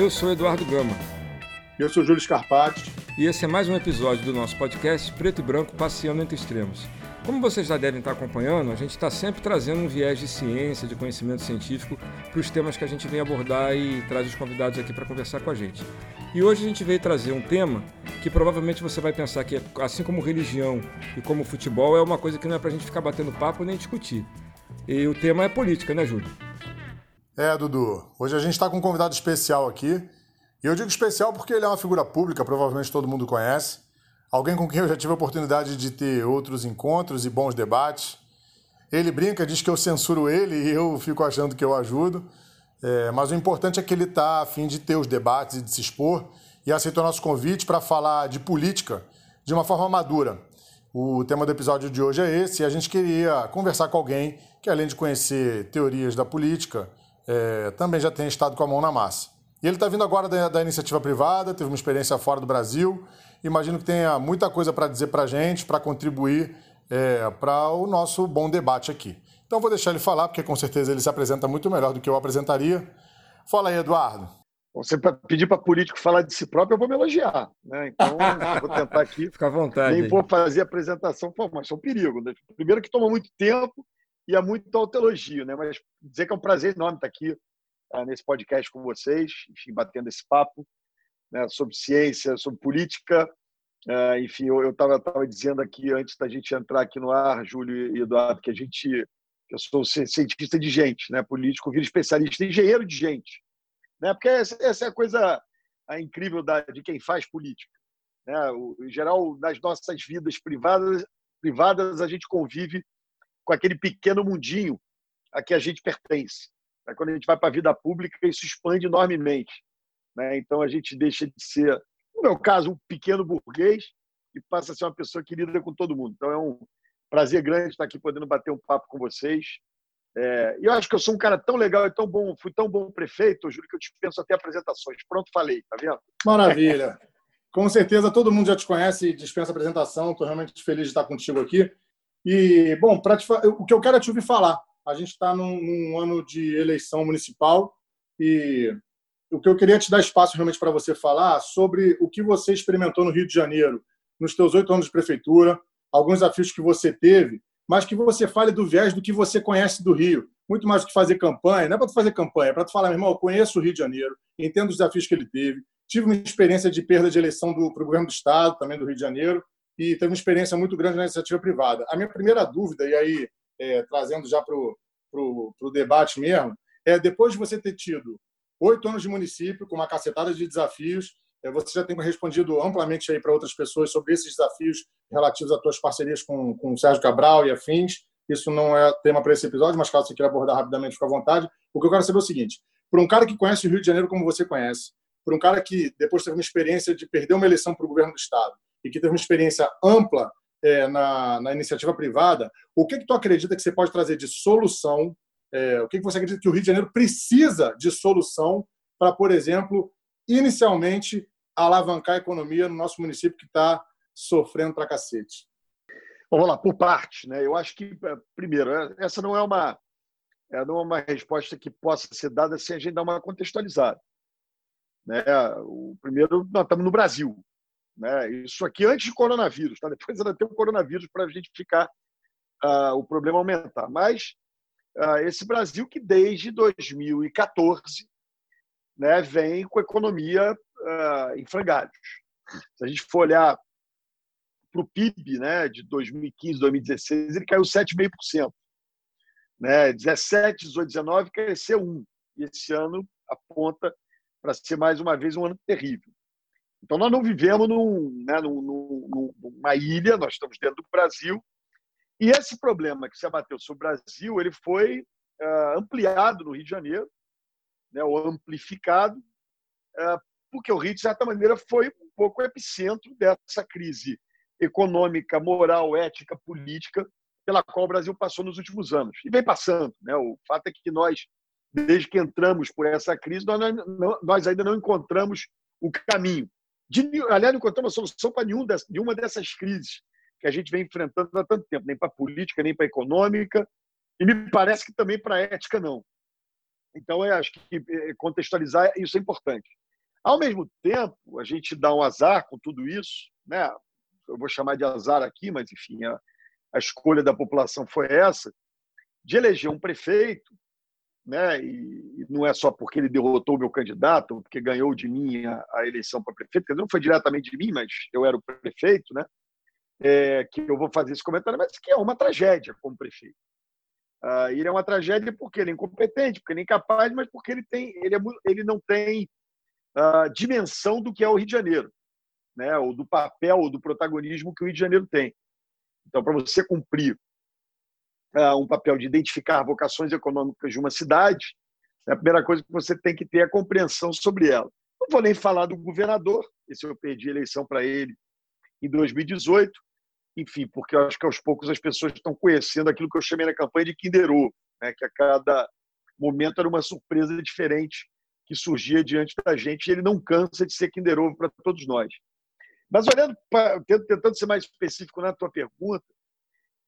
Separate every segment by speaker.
Speaker 1: Eu sou Eduardo Gama.
Speaker 2: Eu sou Júlio Scarpati.
Speaker 1: E esse é mais um episódio do nosso podcast Preto e Branco Passeando entre Extremos. Como vocês já devem estar acompanhando, a gente está sempre trazendo um viés de ciência, de conhecimento científico para os temas que a gente vem abordar e traz os convidados aqui para conversar com a gente. E hoje a gente veio trazer um tema que provavelmente você vai pensar que, assim como religião e como futebol, é uma coisa que não é para a gente ficar batendo papo nem discutir. E o tema é política, né, Júlio?
Speaker 2: É, Dudu. Hoje a gente está com um convidado especial aqui. E eu digo especial porque ele é uma figura pública, provavelmente todo mundo conhece. Alguém com quem eu já tive a oportunidade de ter outros encontros e bons debates. Ele brinca, diz que eu censuro ele e eu fico achando que eu ajudo. É, mas o importante é que ele está a fim de ter os debates e de se expor e aceitou nosso convite para falar de política de uma forma madura. O tema do episódio de hoje é esse e a gente queria conversar com alguém que, além de conhecer teorias da política, é, também já tem estado com a mão na massa. E ele está vindo agora da, da, iniciativa privada, teve uma experiência fora do Brasil. Imagino que tenha muita coisa para dizer para a gente, para contribuir é, para o nosso bom debate aqui. Então vou deixar ele falar, porque com certeza ele se apresenta muito melhor do que eu apresentaria. Fala aí, Eduardo.
Speaker 3: Você pedir para político falar de si próprio, eu vou me elogiar. Né? Então, vou tentar aqui.
Speaker 1: Fica à vontade.
Speaker 3: Nem vou fazer a apresentação, pô, mas é um perigo. Né? Primeiro que toma muito tempo e é muito autoelogio, né? Mas dizer que é um prazer enorme estar aqui uh, nesse podcast com vocês, enfim, batendo esse papo né, sobre ciência, sobre política. Uh, enfim, eu estava dizendo aqui antes da gente entrar aqui no ar, Júlio e Eduardo, que a gente, eu sou cientista de gente, né? Político vira especialista, engenheiro de gente, né? Porque essa, essa é a coisa incrível da, de quem faz política. Né? O, em geral, nas nossas vidas privadas, privadas a gente convive com aquele pequeno mundinho a que a gente pertence. Quando a gente vai para a vida pública, isso expande enormemente. Né? Então, a gente deixa de ser, no meu caso, um pequeno burguês e passa a ser uma pessoa que lida com todo mundo. Então, é um prazer grande estar aqui podendo bater um papo com vocês. É, e eu acho que eu sou um cara tão legal e tão bom, fui tão bom prefeito, juro que eu dispenso até apresentações. Pronto, falei, tá vendo?
Speaker 2: Maravilha. Com certeza todo mundo já te conhece e dispensa apresentação. Estou realmente feliz de estar contigo aqui. E, bom, te, o que eu quero é te ouvir falar. A gente está num, num, ano de eleição municipal e o que eu queria te dar espaço realmente para você falar sobre o que você experimentou no Rio de Janeiro, nos teus oito anos de prefeitura, alguns desafios que você teve, mas que você fale do viés do que você conhece do Rio. Muito mais do que fazer campanha. Não é para fazer campanha, é para falar, meu irmão, eu conheço o Rio de Janeiro, entendo os desafios que ele teve, tive uma experiência de perda de eleição para o governo do Estado, também do Rio de Janeiro, e teve uma experiência muito grande na iniciativa privada. A minha primeira dúvida, e aí é, trazendo já para o debate mesmo, é depois de você ter tido oito anos de município, com uma cacetada de desafios, é, você já tem respondido amplamente aí para outras pessoas sobre esses desafios relativos às tuas parcerias com, com o Sérgio Cabral e afins. Isso não é tema para esse episódio, mas caso você queira abordar rapidamente, fica à vontade. O que eu quero saber é o seguinte: para um cara que conhece o Rio de Janeiro como você conhece, para um cara que depois teve uma experiência de perder uma eleição para o governo do Estado, e que teve uma experiência ampla é, na, na, iniciativa privada, o que, que tu acredita que você pode trazer de solução? É, o que, que você acredita que o Rio de Janeiro precisa de solução para, por exemplo, inicialmente alavancar a economia no nosso município que está sofrendo para cacete?
Speaker 3: Vamos lá, por parte. Né? Eu acho que, é, primeiro, é, essa não é uma, não é uma resposta que possa ser dada sem a gente dar uma contextualizada. Né? O primeiro, nós estamos no Brasil. Né? Isso aqui antes de coronavírus, tá? depois ainda tem o coronavírus para a gente ficar, uh, o problema aumentar. Mas uh, esse Brasil que desde 2014 né, vem com a economia uh, em frangalhos. Se a gente for olhar para o PIB né, de 2015, 2016, ele caiu 7,5%. Né? 17, 18, 19 cresceu 1%. E esse ano aponta para ser mais uma vez um ano terrível. Então, nós não vivemos num, né, num, num, numa ilha, nós estamos dentro do Brasil. E esse problema que se abateu sobre o Brasil, ele foi uh, ampliado no Rio de Janeiro, né, ou amplificado, uh, porque o Rio, de certa maneira, foi um pouco o epicentro dessa crise econômica, moral, ética, política pela qual o Brasil passou nos últimos anos. E vem passando. Né? O fato é que nós, desde que entramos por essa crise, nós, nós ainda não encontramos o caminho. De, aliás, não encontramos solução para nenhum dessas, nenhuma dessas crises que a gente vem enfrentando há tanto tempo, nem para a política, nem para a econômica, e me parece que também para a ética não. Então, eu acho que eh, contextualizar isso é importante. Ao mesmo tempo, a gente dá um azar com tudo isso, né? eu vou chamar de azar aqui, mas enfim, a, a escolha da população foi essa, de eleger um prefeito, né? E, não é só porque ele derrotou o meu candidato, porque ganhou de mim a, a eleição para prefeito, quer não foi diretamente de mim, mas eu era o prefeito, né? É, que eu vou fazer esse comentário, mas que é uma tragédia como prefeito. Uh, ele é uma tragédia porque ele é incompetente, porque ele é incapaz, mas porque ele, tem, ele, é, ele não tem uh, dimensão do que é o Rio de Janeiro, né? ou do papel, ou do protagonismo que o Rio de Janeiro tem. Então, para você cumprir um papel de identificar vocações econômicas de uma cidade, a primeira coisa que você tem que ter é a compreensão sobre ela. Não vou nem falar do governador, esse eu perdi a eleição para ele em 2018, enfim, porque eu acho que aos poucos as pessoas estão conhecendo aquilo que eu chamei na campanha de Kinder né? que a cada momento era uma surpresa diferente que surgia diante da gente e ele não cansa de ser Kinder para todos nós. Mas olhando, pra, tentando ser mais específico na tua pergunta,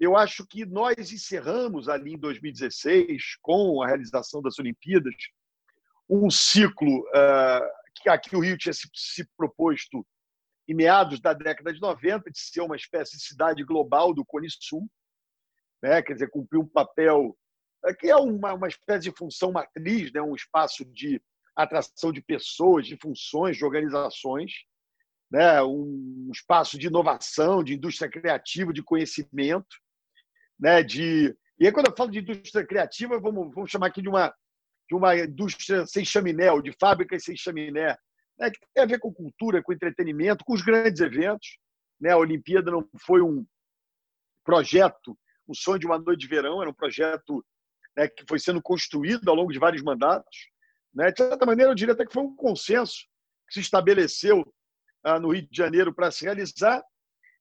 Speaker 3: eu acho que nós encerramos ali em 2016, com a realização das Olimpíadas, um ciclo uh, que aqui o Rio tinha se, proposto em meados da década de 90 de ser uma espécie de cidade global do Cone Sul, né? quer dizer, cumprir um papel eh, que é uma, uma espécie de função matriz, né? um espaço de atração de pessoas, de funções, de organizações, né? um espaço de inovação, de indústria criativa, de conhecimento, né? de e aí, quando eu falo de indústria criativa, vamos, vamos chamar aqui de uma, de uma indústria sem chaminé, ou de fábricas sem chaminé, né, que tem a ver com cultura, com entretenimento, com os grandes eventos. Né? A Olimpíada não foi um projeto, um sonho de uma noite de verão, era um projeto né, que foi sendo construído ao longo de vários mandatos. Né? De certa maneira, eu diria até que foi um consenso que se estabeleceu ah, no Rio de Janeiro para se realizar.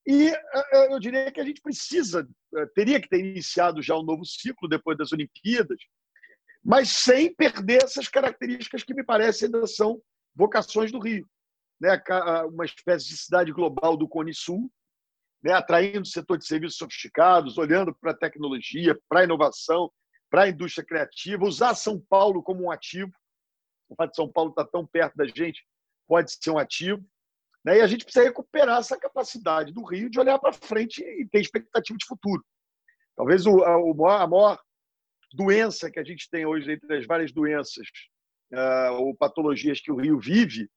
Speaker 3: E ah, ah, eu diria que a gente precisa, ah, teria que ter iniciado já um novo ciclo depois das Olimpíadas, mas sem perder essas características que me parecem ainda são vocações do Rio. Né? Uma espécie de cidade global do Cone Sul, né? atraindo o setor de serviços sofisticados, olhando para a tecnologia, para a inovação, para a indústria criativa, usar São Paulo como um ativo. O fato de São Paulo estar tão perto da gente pode ser um ativo. Né? E a gente precisa recuperar essa capacidade do Rio de olhar para frente e ter expectativa de futuro. Talvez o, a, a maior doença que a gente tem hoje, entre as várias doenças uh, ou patologias que o Rio vive,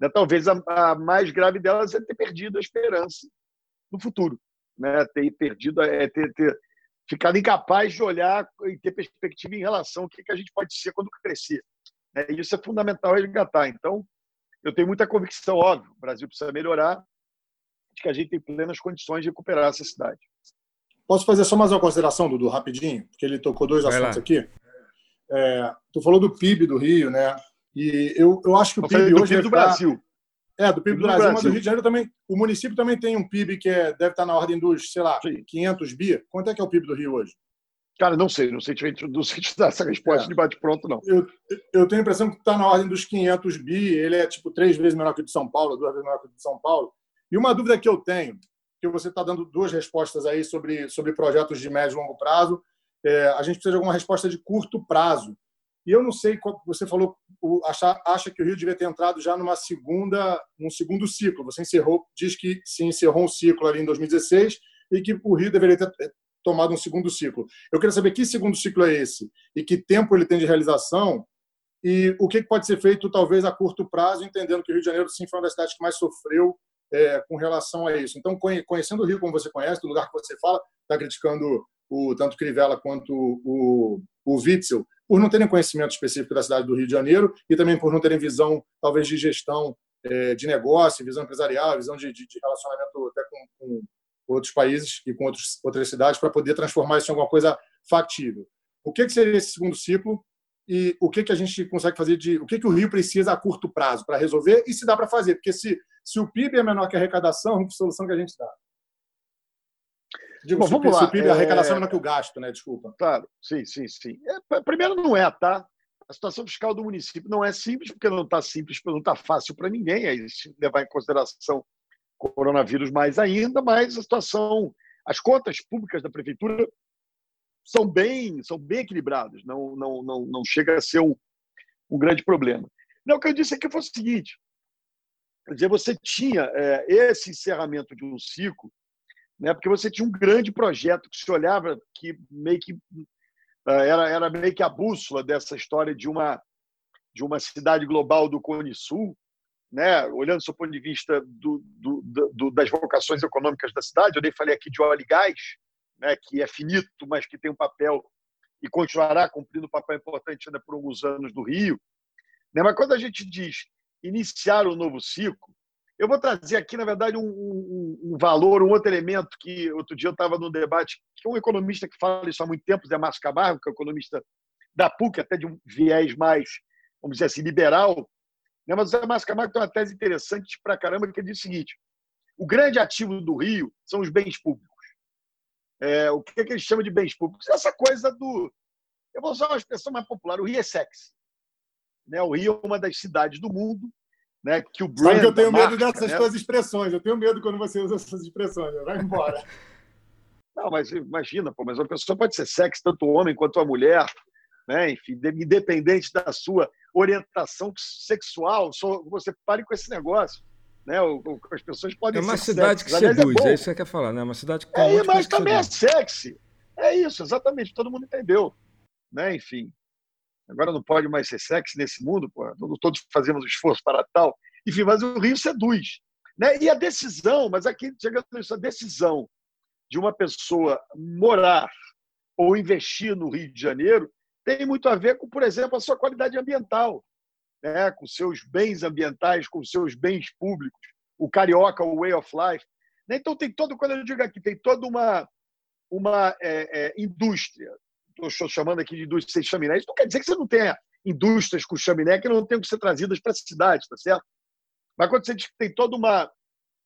Speaker 3: né, talvez a, a, mais grave delas é ter perdido a esperança no futuro, né? ter perdido, é ter, ter ficado incapaz de olhar e ter perspectiva em relação ao que, que a gente pode ser quando crescer. Né? Isso é fundamental resgatar. Então, eu tenho muita convicção, óbvio, o Brasil precisa melhorar, de que a gente tem plenas condições de recuperar essa cidade.
Speaker 2: Posso fazer só mais uma consideração, Dudu, rapidinho? Porque ele tocou dois assuntos aqui. É, tu falou do PIB do Rio, né? E eu, eu acho que o PIB
Speaker 3: do
Speaker 2: hoje
Speaker 3: PIB do tá... Brasil.
Speaker 2: É, do PIB do, do Brasil, Brasil, mas do Rio de Janeiro também. O município também tem um PIB que é, deve estar na ordem dos, sei lá, Sim. 500 bi. Quanto é que é o PIB do Rio hoje?
Speaker 3: Cara, não sei, não sei te, não sei te dar essa resposta é. de bate-pronto, não.
Speaker 2: Eu, eu tenho a impressão que está na ordem dos 500 bi, ele é tipo três vezes menor que o de São Paulo, duas vezes menor que o de São Paulo. E uma dúvida que eu tenho, que você está dando duas respostas aí sobre, sobre projetos de médio e longo prazo, é, a gente precisa de alguma resposta de curto prazo. E eu não sei, você falou, acha, acha que o Rio devia ter entrado já numa segunda, num segundo ciclo. Você encerrou, diz que se encerrou um ciclo ali em 2016 e que o Rio deveria ter tomado um segundo ciclo. Eu queria saber que segundo ciclo é esse e que tempo ele tem de realização e o que pode ser feito talvez a curto prazo, entendendo que o Rio de Janeiro sim foi uma das cidades que mais sofreu é, com relação a isso. Então, conhecendo o Rio como você conhece, do lugar que você fala, está criticando o tanto Crivella quanto o, o Witzel, por não terem conhecimento específico da cidade do Rio de Janeiro e também por não terem visão, talvez, de gestão é, de negócio, visão empresarial, visão de, de, de relacionamento até com, com, outros países e com outros, outras cidades para poder transformar isso em alguma coisa factível. O que, que seria esse segundo ciclo e o que, que a gente consegue fazer de o que, que o Rio precisa a curto prazo para resolver e se dá para fazer? Porque se, se o PIB é menor que a arrecadação, que solução que a gente dá? Digo, Bom, vamos se, lá. Se o PIB, é... a arrecadação é menor que o gasto, né? Desculpa.
Speaker 3: Claro, sim, sim, sim. É, primeiro, não é, tá? A situação fiscal do município não é simples, porque não está simples, porque não está fácil para ninguém. Aí, se levar em consideração coronavírus mais ainda, mas a situação, as contas públicas da prefeitura são bem, são bem equilibradas. Não, não, não, não chega a ser um, um grande problema. Não, o que eu disse aqui foi o seguinte: quer dizer, você tinha é, esse encerramento de um ciclo, né, porque você tinha um grande projeto que se olhava que meio que é, era, era meio que a bússola dessa história de uma, de uma cidade global do Cone Sul, né, olhando do seu ponto de vista do, do, do, das vocações econômicas da cidade, eu nem falei aqui de óleo e gás, né, que é finito, mas que tem um papel e continuará cumprindo um papel importante ainda por alguns anos do Rio. Né? Mas quando a gente diz iniciar um novo ciclo, eu vou trazer aqui, na verdade, um, um, um valor, um outro elemento que outro dia eu estava num debate, que um economista que fala isso há muito tempo, Zé Márcio Camargo, que é um economista da PUC, até de um viés mais, vamos dizer assim, liberal. Né? Mas o Zé Márcio Camargo tem uma tese interessante para caramba, que diz o seguinte: o grande ativo do Rio são os bens públicos. É, o que, é que ele chama de bens públicos? Essa coisa do. Eu vou usar uma expressão mais popular: o Rio é sexy. Né? O Rio é uma das cidades do mundo né, que o brand. Sabe
Speaker 2: que eu tenho medo dessas né? tuas expressões. Eu tenho medo quando você usa essas expressões. Vai embora.
Speaker 3: Não, mas imagina, pô, mas uma pessoa pode ser sexy, tanto homem quanto a mulher, né? enfim, independente da sua orientação sexual, só você pare com esse negócio. Né? As pessoas podem
Speaker 1: É uma cidade sexy. que Aliás, seduz, é, é, isso que você quer falar, né? É uma cidade que
Speaker 3: é, mas também é sexy. É isso, exatamente, todo mundo entendeu. Né? Enfim, agora não pode mais ser sexy nesse mundo, pô. todos fazemos esforço para tal. Enfim, mas o Rio seduz. Né? E a decisão, mas aqui chegando a decisão de uma pessoa morar ou investir no Rio de Janeiro tem muito a ver com, por exemplo, a sua qualidade ambiental, né? com seus bens ambientais, com seus bens públicos, o carioca, o way of life. Né? Então, tem todo, quando eu digo aqui, tem toda uma, uma é, é, indústria estou chamando aqui de indústria sem chaminé, isso não quer dizer que você não tenha indústrias com chaminé que não tenham que ser trazidas para a cidade, tá certo? Mas quando você diz que tem toda uma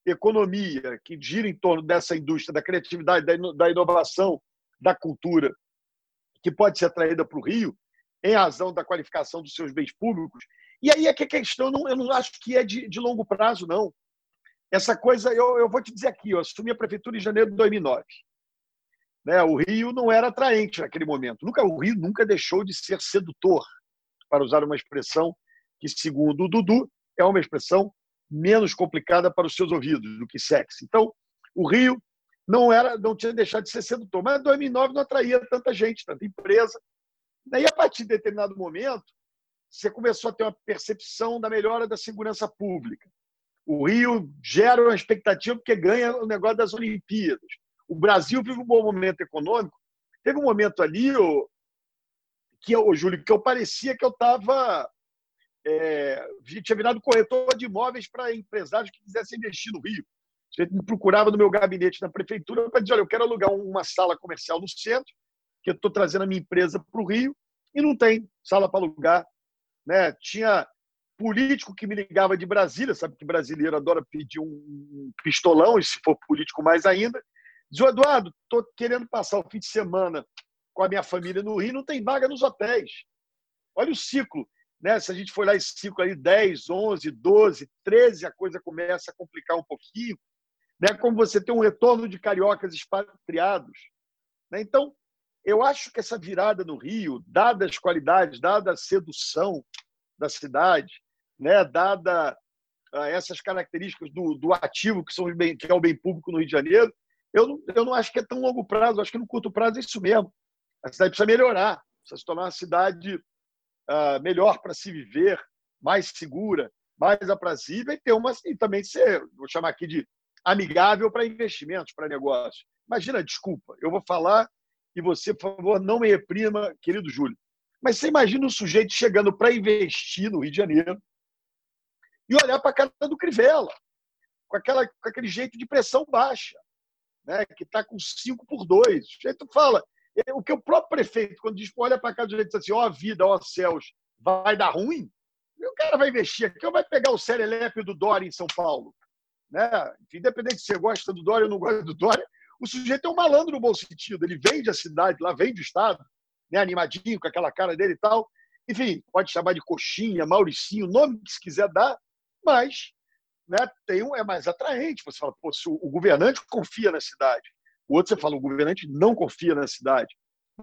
Speaker 3: economia que gira em torno dessa indústria, da criatividade, da inovação, da cultura, que pode ser atraída para o Rio, em razão da qualificação dos seus bens públicos. E aí é que a questão, eu não acho que é de, de longo prazo, não. Essa coisa, eu, eu vou te dizer aqui, eu assumi a prefeitura em janeiro de 2009. Né? O Rio não era atraente naquele momento. Nunca, o Rio nunca deixou de ser sedutor, para usar uma expressão que, segundo o Dudu, é uma expressão menos complicada para os seus ouvidos do que sexy. Então, o Rio não era, não tinha deixado de ser sedutor, mas em 2009 não atraía tanta gente, tanta empresa. Daí, a partir de determinado momento, você começou a ter uma percepção da melhora da segurança pública. O Rio gera uma expectativa porque ganha o negócio das Olimpíadas o Brasil vive um bom momento econômico. Teve um momento ali, ô, que eu, Júlio, que eu parecia que eu estava. É, tinha virado corretor de imóveis para empresários que quisessem investir no Rio. Me procurava no meu gabinete na prefeitura para dizer: olha, eu quero alugar uma sala comercial no centro, que eu estou trazendo a minha empresa para o Rio, e não tem sala para alugar. Né? Tinha político que me ligava de Brasília, sabe que brasileiro adora pedir um pistolão, e se for político mais ainda, Diz, Eduardo, estou querendo passar o fim de semana com a minha família no Rio, não tem vaga nos hotéis. Olha o ciclo. Né? Se a gente for lá esse ciclo aí, 10, 11, 12, 13, a coisa começa a complicar um pouquinho. Né? Como você tem um retorno de cariocas expatriados. Né? Então, eu acho que essa virada no Rio, dada as qualidades, dada a sedução da cidade, né? dada ah, essas características do, do ativo que, são bem, que é o bem público no Rio de Janeiro, eu não, eu não acho que é tão longo prazo, acho que no curto prazo é isso mesmo. A cidade precisa melhorar, precisa se tornar uma cidade uh, melhor para se viver, mais segura, mais aprazível e ter uma e também ser, vou chamar aqui de amigável para investimentos, para negócios. Imagina, desculpa, eu vou falar e você, por favor, não me reprima, querido Júlio. Mas você imagina um sujeito chegando para investir no Rio de Janeiro e olhar para a cara do Crivella, com, aquela, com aquele jeito de pressão baixa né, que está com 5 por 2. O jeito fala. É, o que o próprio prefeito, quando diz, olha para cá do jeito assim, ó oh, vida, ó oh, céus, vai dar ruim, o cara vai investir aqui ou vai pegar o Serelepe do Dória em São Paulo. Né? Enfim, independente se você gosta do Dória ou não gosta do Dória, o sujeito é um malandro no bom sentido. Ele vende a cidade, lá vende o Estado, né? animadinho, com aquela cara dele e tal. Enfim, pode chamar de coxinha, Mauricinho, nome que se quiser dar, mas né, tem um, é mais atraente. Você fala, pô, se o, o, governante confia na cidade. O outro você fala, o governante não confia na cidade.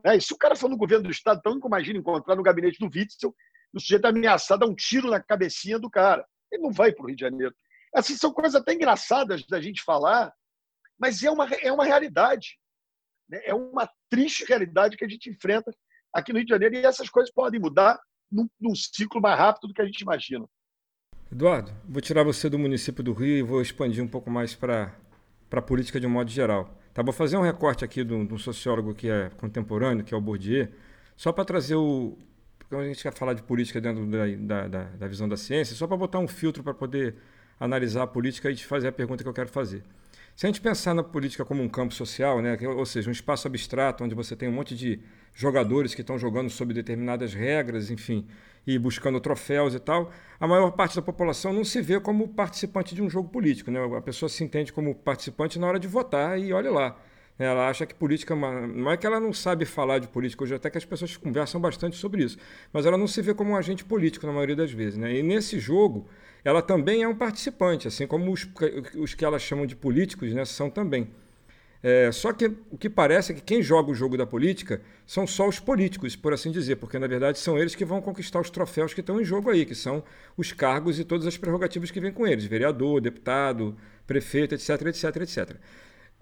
Speaker 3: Né? E se o cara for no governo do Estado, então nunca imagina encontrar no gabinete do Witzel o sujeito ameaçado a um tiro na cabecinha do cara. Ele não vai para o Rio de Janeiro. Assim, são coisas até engraçadas da gente falar, mas é uma, é uma realidade. Né? É uma triste realidade que a gente enfrenta aqui no Rio de Janeiro e essas coisas podem mudar num, num ciclo mais rápido do que a gente imagina.
Speaker 1: Eduardo, vou tirar você do município do Rio e vou expandir um pouco mais para a política de um modo geral. Tá, vou fazer um recorte aqui de um sociólogo que é contemporâneo, que é o Bourdieu, só para trazer o. Porque a gente quer falar de política dentro da, da, da visão da ciência, só para botar um filtro para poder analisar a política e te fazer a pergunta que eu quero fazer. Se a gente pensar na política como um campo social, né, ou seja, um espaço abstrato onde você tem um monte de jogadores que estão jogando sob determinadas regras, enfim, e buscando troféus e tal, a maior parte da população não se vê como participante de um jogo político. Né? A pessoa se entende como participante na hora de votar e olha lá. Ela acha que política. É não é que ela não sabe falar de política, hoje até que as pessoas conversam bastante sobre isso, mas ela não se vê como um agente político na maioria das vezes. Né? E nesse jogo, ela também é um participante, assim como os, os que ela chamam de políticos né, são também. É, só que o que parece é que quem joga o jogo da política são só os políticos, por assim dizer, porque na verdade são eles que vão conquistar os troféus que estão em jogo aí, que são os cargos e todas as prerrogativas que vêm com eles, vereador, deputado, prefeito, etc, etc, etc.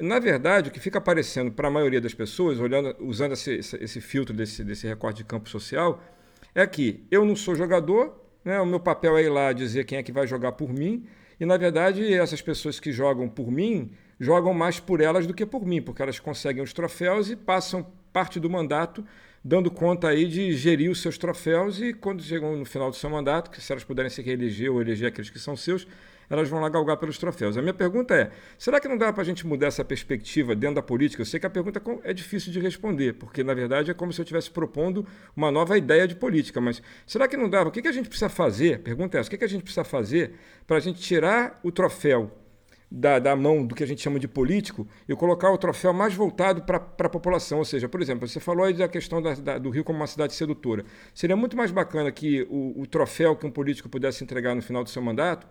Speaker 1: Na verdade, o que fica aparecendo para a maioria das pessoas, olhando, usando esse, esse filtro desse, desse recorte de campo social, é que eu não sou jogador, né? o meu papel é ir lá dizer quem é que vai jogar por mim, e na verdade essas pessoas que jogam por mim jogam mais por elas do que por mim, porque elas conseguem os troféus e passam parte do mandato dando conta aí de gerir os seus troféus e quando chegam no final do seu mandato, que se elas puderem se reeleger ou eleger aqueles que são seus, elas vão lá galgar pelos troféus. A minha pergunta é: será que não dá para a gente mudar essa perspectiva dentro da política? Eu sei que a pergunta é difícil de responder, porque na verdade é como se eu estivesse propondo uma nova ideia de política. Mas será que não dá? O que, que a gente precisa fazer? Pergunta é essa: o que, que a gente precisa fazer para a gente tirar o troféu da, da, mão do que a gente chama de político e colocar o troféu mais voltado para a população. Ou seja, por exemplo, você falou aí da questão da, da, do Rio como uma cidade sedutora. Seria muito mais bacana que o, o, troféu que um político pudesse entregar no final do seu mandato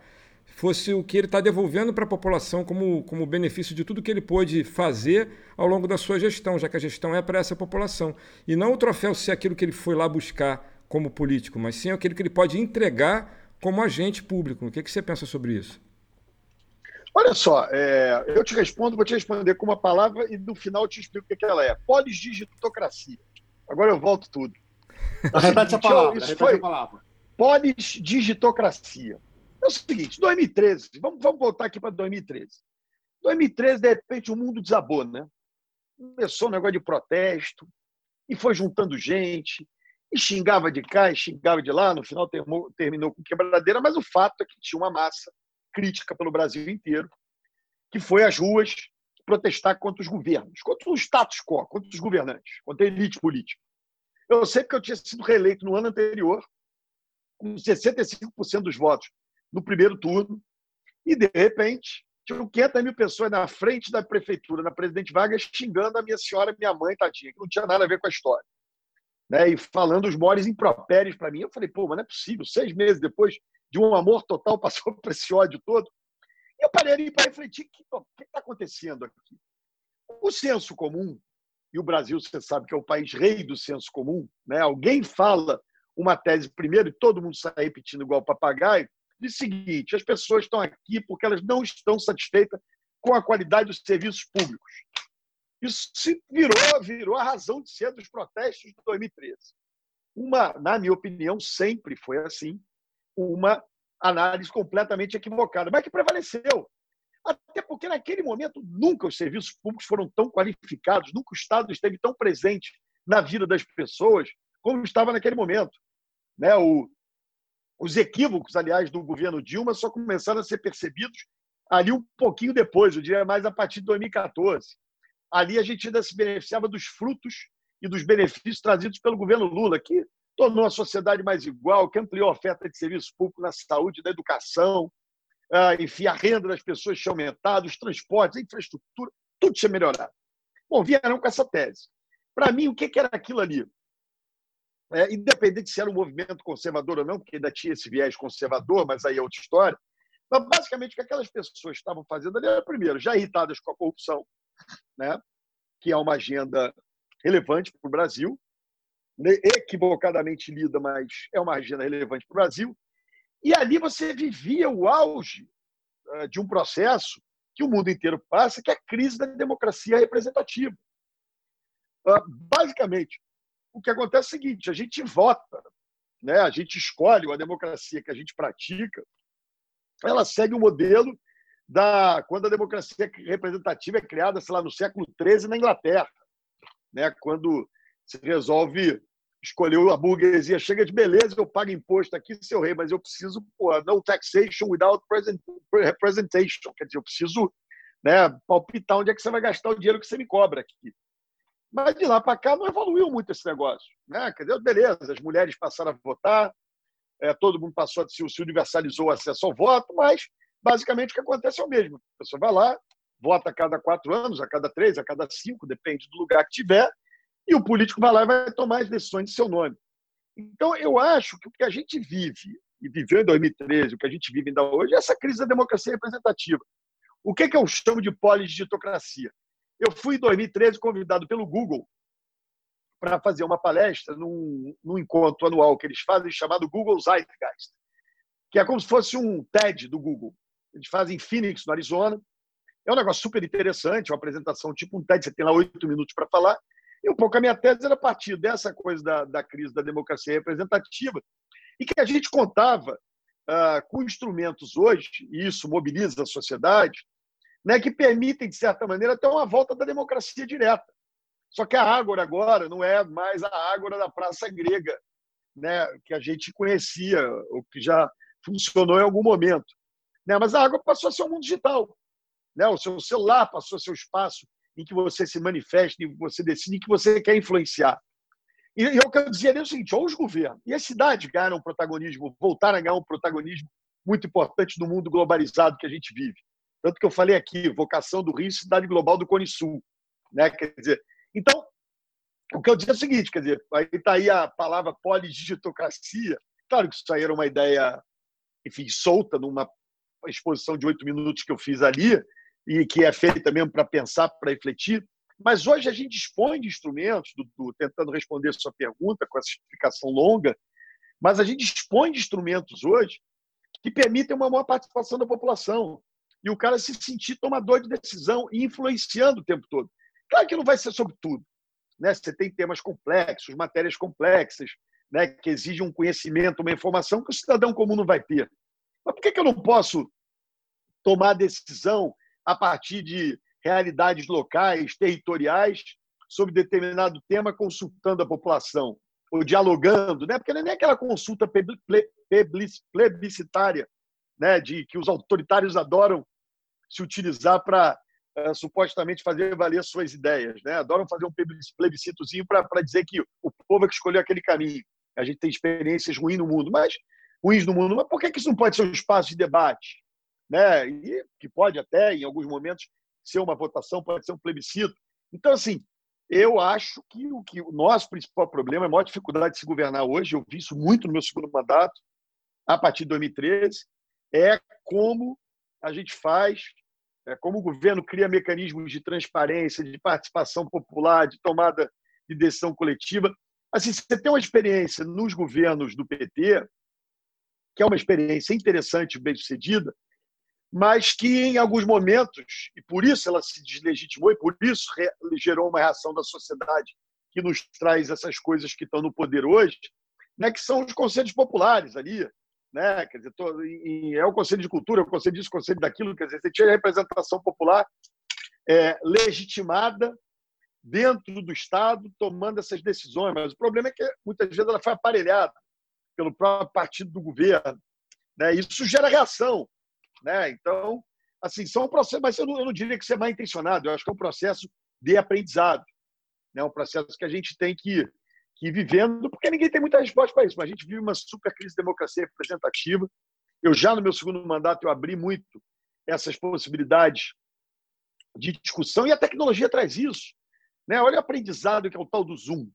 Speaker 1: fosse o que ele está devolvendo para a população como, como benefício de tudo que ele pôde fazer ao longo da sua gestão, já que a gestão é para essa população. E não o troféu ser aquilo que ele foi lá buscar como político, mas sim aquilo que ele pode entregar como agente público. O que, que você pensa sobre isso?
Speaker 3: Olha só, é, eu te respondo, vou te responder com uma palavra e no final eu te explico o que, ela é. Polisdigitocracia. Agora eu volto tudo.
Speaker 2: Repete a palavra. Isso foi a
Speaker 3: palavra. Polisdigitocracia. O seguinte, 2013, vamos, vamos voltar aqui para 2013. 2013, de repente, o mundo desabou, né? Começou um negócio de protesto, e foi juntando gente, e xingava de cá, e xingava de lá, no final terminou, terminou com quebradeira, mas o fato é que tinha uma massa crítica pelo Brasil inteiro, que foi às ruas protestar contra os governos, contra o status quo, contra os governantes, contra a elite política. Eu sei que eu tinha sido reeleito no ano anterior, com 65% dos votos no primeiro turno, e, de repente, tinham 500 mil pessoas na frente da prefeitura, na Presidente Vargas, xingando a minha senhora, minha mãe, tadinha, que não tinha nada a ver com a história. Né? E falando os maiores impropérios para mim. Eu falei, pô, mas não é possível. Seis meses depois, de um amor total passou por esse ódio todo. E eu parei ali para refletir: o que está acontecendo aqui? O senso comum, e o Brasil, você sabe que é o país rei do senso comum, né? alguém fala uma tese primeiro e todo mundo sai repetindo igual papagaio, o seguinte: as pessoas estão aqui porque elas não estão satisfeitas com a qualidade dos serviços públicos. Isso se virou, virou a razão de ser dos protestos de 2013. Uma, na minha opinião, sempre foi assim, uma análise completamente equivocada, mas que prevaleceu. Até porque, naquele momento, nunca os serviços públicos foram tão qualificados, nunca o Estado esteve tão presente na vida das pessoas como estava naquele momento. Né? O, os equívocos, aliás, do governo Dilma só começaram a ser percebidos ali um pouquinho depois, eu diria mais a partir de 2014. Ali a gente ainda se beneficiava dos frutos e dos benefícios trazidos pelo governo Lula, que tornou a sociedade mais igual, que ampliou a oferta de serviço público na saúde, na educação, ah, enfim, a renda das pessoas tinha aumentado, os transportes, a infraestrutura, tudo tinha melhorado. Bom, vieram com essa tese. Para mim, o que era aquilo ali? É, independente se era um movimento conservador ou não, porque ainda tinha esse viés conservador, mas aí é outra história. Mas, basicamente, o que aquelas pessoas estavam fazendo ali era, primeiro, já irritadas com a corrupção, né? que é uma agenda relevante para o Brasil, equivocadamente lida, mas é uma agenda relevante para o Brasil. E ali você vivia o auge eh, de um processo que o mundo inteiro passa, que é a crise da democracia representativa. Ah, basicamente, o que acontece é o seguinte: a gente vota, né? a gente escolhe a democracia que a gente pratica, ela segue o modelo da quando a democracia representativa é criada, sei lá, no século XIII na Inglaterra, né? quando se resolve escolher a burguesia. Chega de beleza, eu pago imposto aqui, seu rei, mas eu preciso, pô, no taxation without representation. Quer dizer, eu preciso né, palpitar onde é que você vai gastar o dinheiro que você me cobra aqui. Mas de lá para cá não evoluiu muito esse negócio. Né? Quer dizer, beleza, as mulheres passaram a votar, é, todo mundo passou a se, se universalizou o acesso ao voto, mas basicamente o que acontece é o mesmo. A pessoa vai lá, vota a cada quatro anos, a cada três, a cada cinco, depende do lugar que tiver, e o político vai lá e vai tomar as decisões de seu nome. Então, eu acho que o que a gente vive, e viveu em 2013, o que a gente vive ainda hoje, é essa crise da democracia representativa. O que, é que eu chamo de poligitocracia? Eu fui em 2013 convidado pelo Google para fazer uma palestra num, num, encontro anual que eles fazem chamado Google Zeitgeist, que é como se fosse um TED do Google. Eles fazem em Phoenix, no Arizona. É um negócio super interessante, uma apresentação tipo um TED, você tem lá oito minutos para falar. E um pouco a minha tese era a partir dessa coisa da, da crise da democracia representativa e que a gente contava uh, com instrumentos hoje, e isso mobiliza a sociedade, né, que permitem, de certa maneira, até uma volta da democracia direta. Só que a Ágora agora não é mais a Ágora da Praça Grega, né, que a gente conhecia, ou que já funcionou em algum momento. Né? Mas a Ágora passou a ser um mundo digital. Né? O seu celular passou a ser o espaço em que você se manifesta, em que você decide, em que você quer influenciar. E, eu quero dizer é o seguinte: ou os governos e as cidades ganham um protagonismo, voltaram a ganhar um protagonismo muito importante no mundo globalizado que a gente vive. Tanto que eu falei aqui, vocação do Rio, cidade global do Cone Sul. Né? Quer dizer, então, o que eu digo é o seguinte, quer dizer, aí está aí a palavra polidigitocracia. Claro que isso aí era uma ideia, enfim, solta numa exposição de oito minutos que eu fiz ali, e que é feita mesmo para pensar, para refletir. Mas hoje a gente dispõe de instrumentos, do, do, tentando responder sua pergunta com essa explicação longa, mas a gente dispõe de instrumentos hoje que permitem uma maior participação da população e o cara se sentir tomador de decisão e influenciando o tempo todo. Claro que não vai ser sobre tudo. Né? Você tem temas complexos, matérias complexas, né? que exigem um conhecimento, uma informação que o cidadão comum não vai ter. Mas por que, que eu não posso tomar decisão a partir de realidades locais, territoriais, sobre determinado tema, consultando a população, ou dialogando, né? porque não é nem aquela consulta plebiscitária né? de que os autoritários adoram se utilizar para uh, supostamente fazer valer suas ideias. Né? Adoram fazer um plebiscitozinho para dizer que o povo é que escolheu aquele caminho. A gente tem experiências ruins no mundo, mas ruins no mundo. Mas por que, que isso não pode ser um espaço de debate? né? e que pode até, em alguns momentos, ser uma votação, pode ser um plebiscito. Então, assim, eu acho que o, que o nosso principal problema, a maior dificuldade de se governar hoje, eu vi isso muito no meu segundo mandato, a partir de 2013, é como a gente faz, como o governo cria mecanismos de transparência, de participação popular, de tomada de decisão coletiva. Assim, você tem uma experiência nos governos do PT, que é uma experiência interessante, bem sucedida, mas que em alguns momentos, e por isso ela se deslegitimou, e por isso gerou uma reação da sociedade que nos traz essas coisas que estão no poder hoje, né, que são os conselhos populares ali. Né? Quer dizer, tô, em, é o conselho de cultura, é o conselho disso, o conselho daquilo. Quer dizer, você tinha a representação popular é, legitimada dentro do Estado tomando essas decisões, mas o problema é que muitas vezes ela foi aparelhada pelo próprio partido do governo. Né? Isso gera reação. Né? Então, assim, são processos, mas eu não, eu não diria que isso é mal intencionado, eu acho que é um processo de aprendizado, né? um processo que a gente tem que, ir vivendo, porque ninguém tem muita resposta para isso, mas a gente vive uma super crise de democracia representativa. Eu já no meu segundo mandato eu abri muito essas possibilidades de discussão e a tecnologia traz isso. Né? Olha o aprendizado que é o tal do Zoom.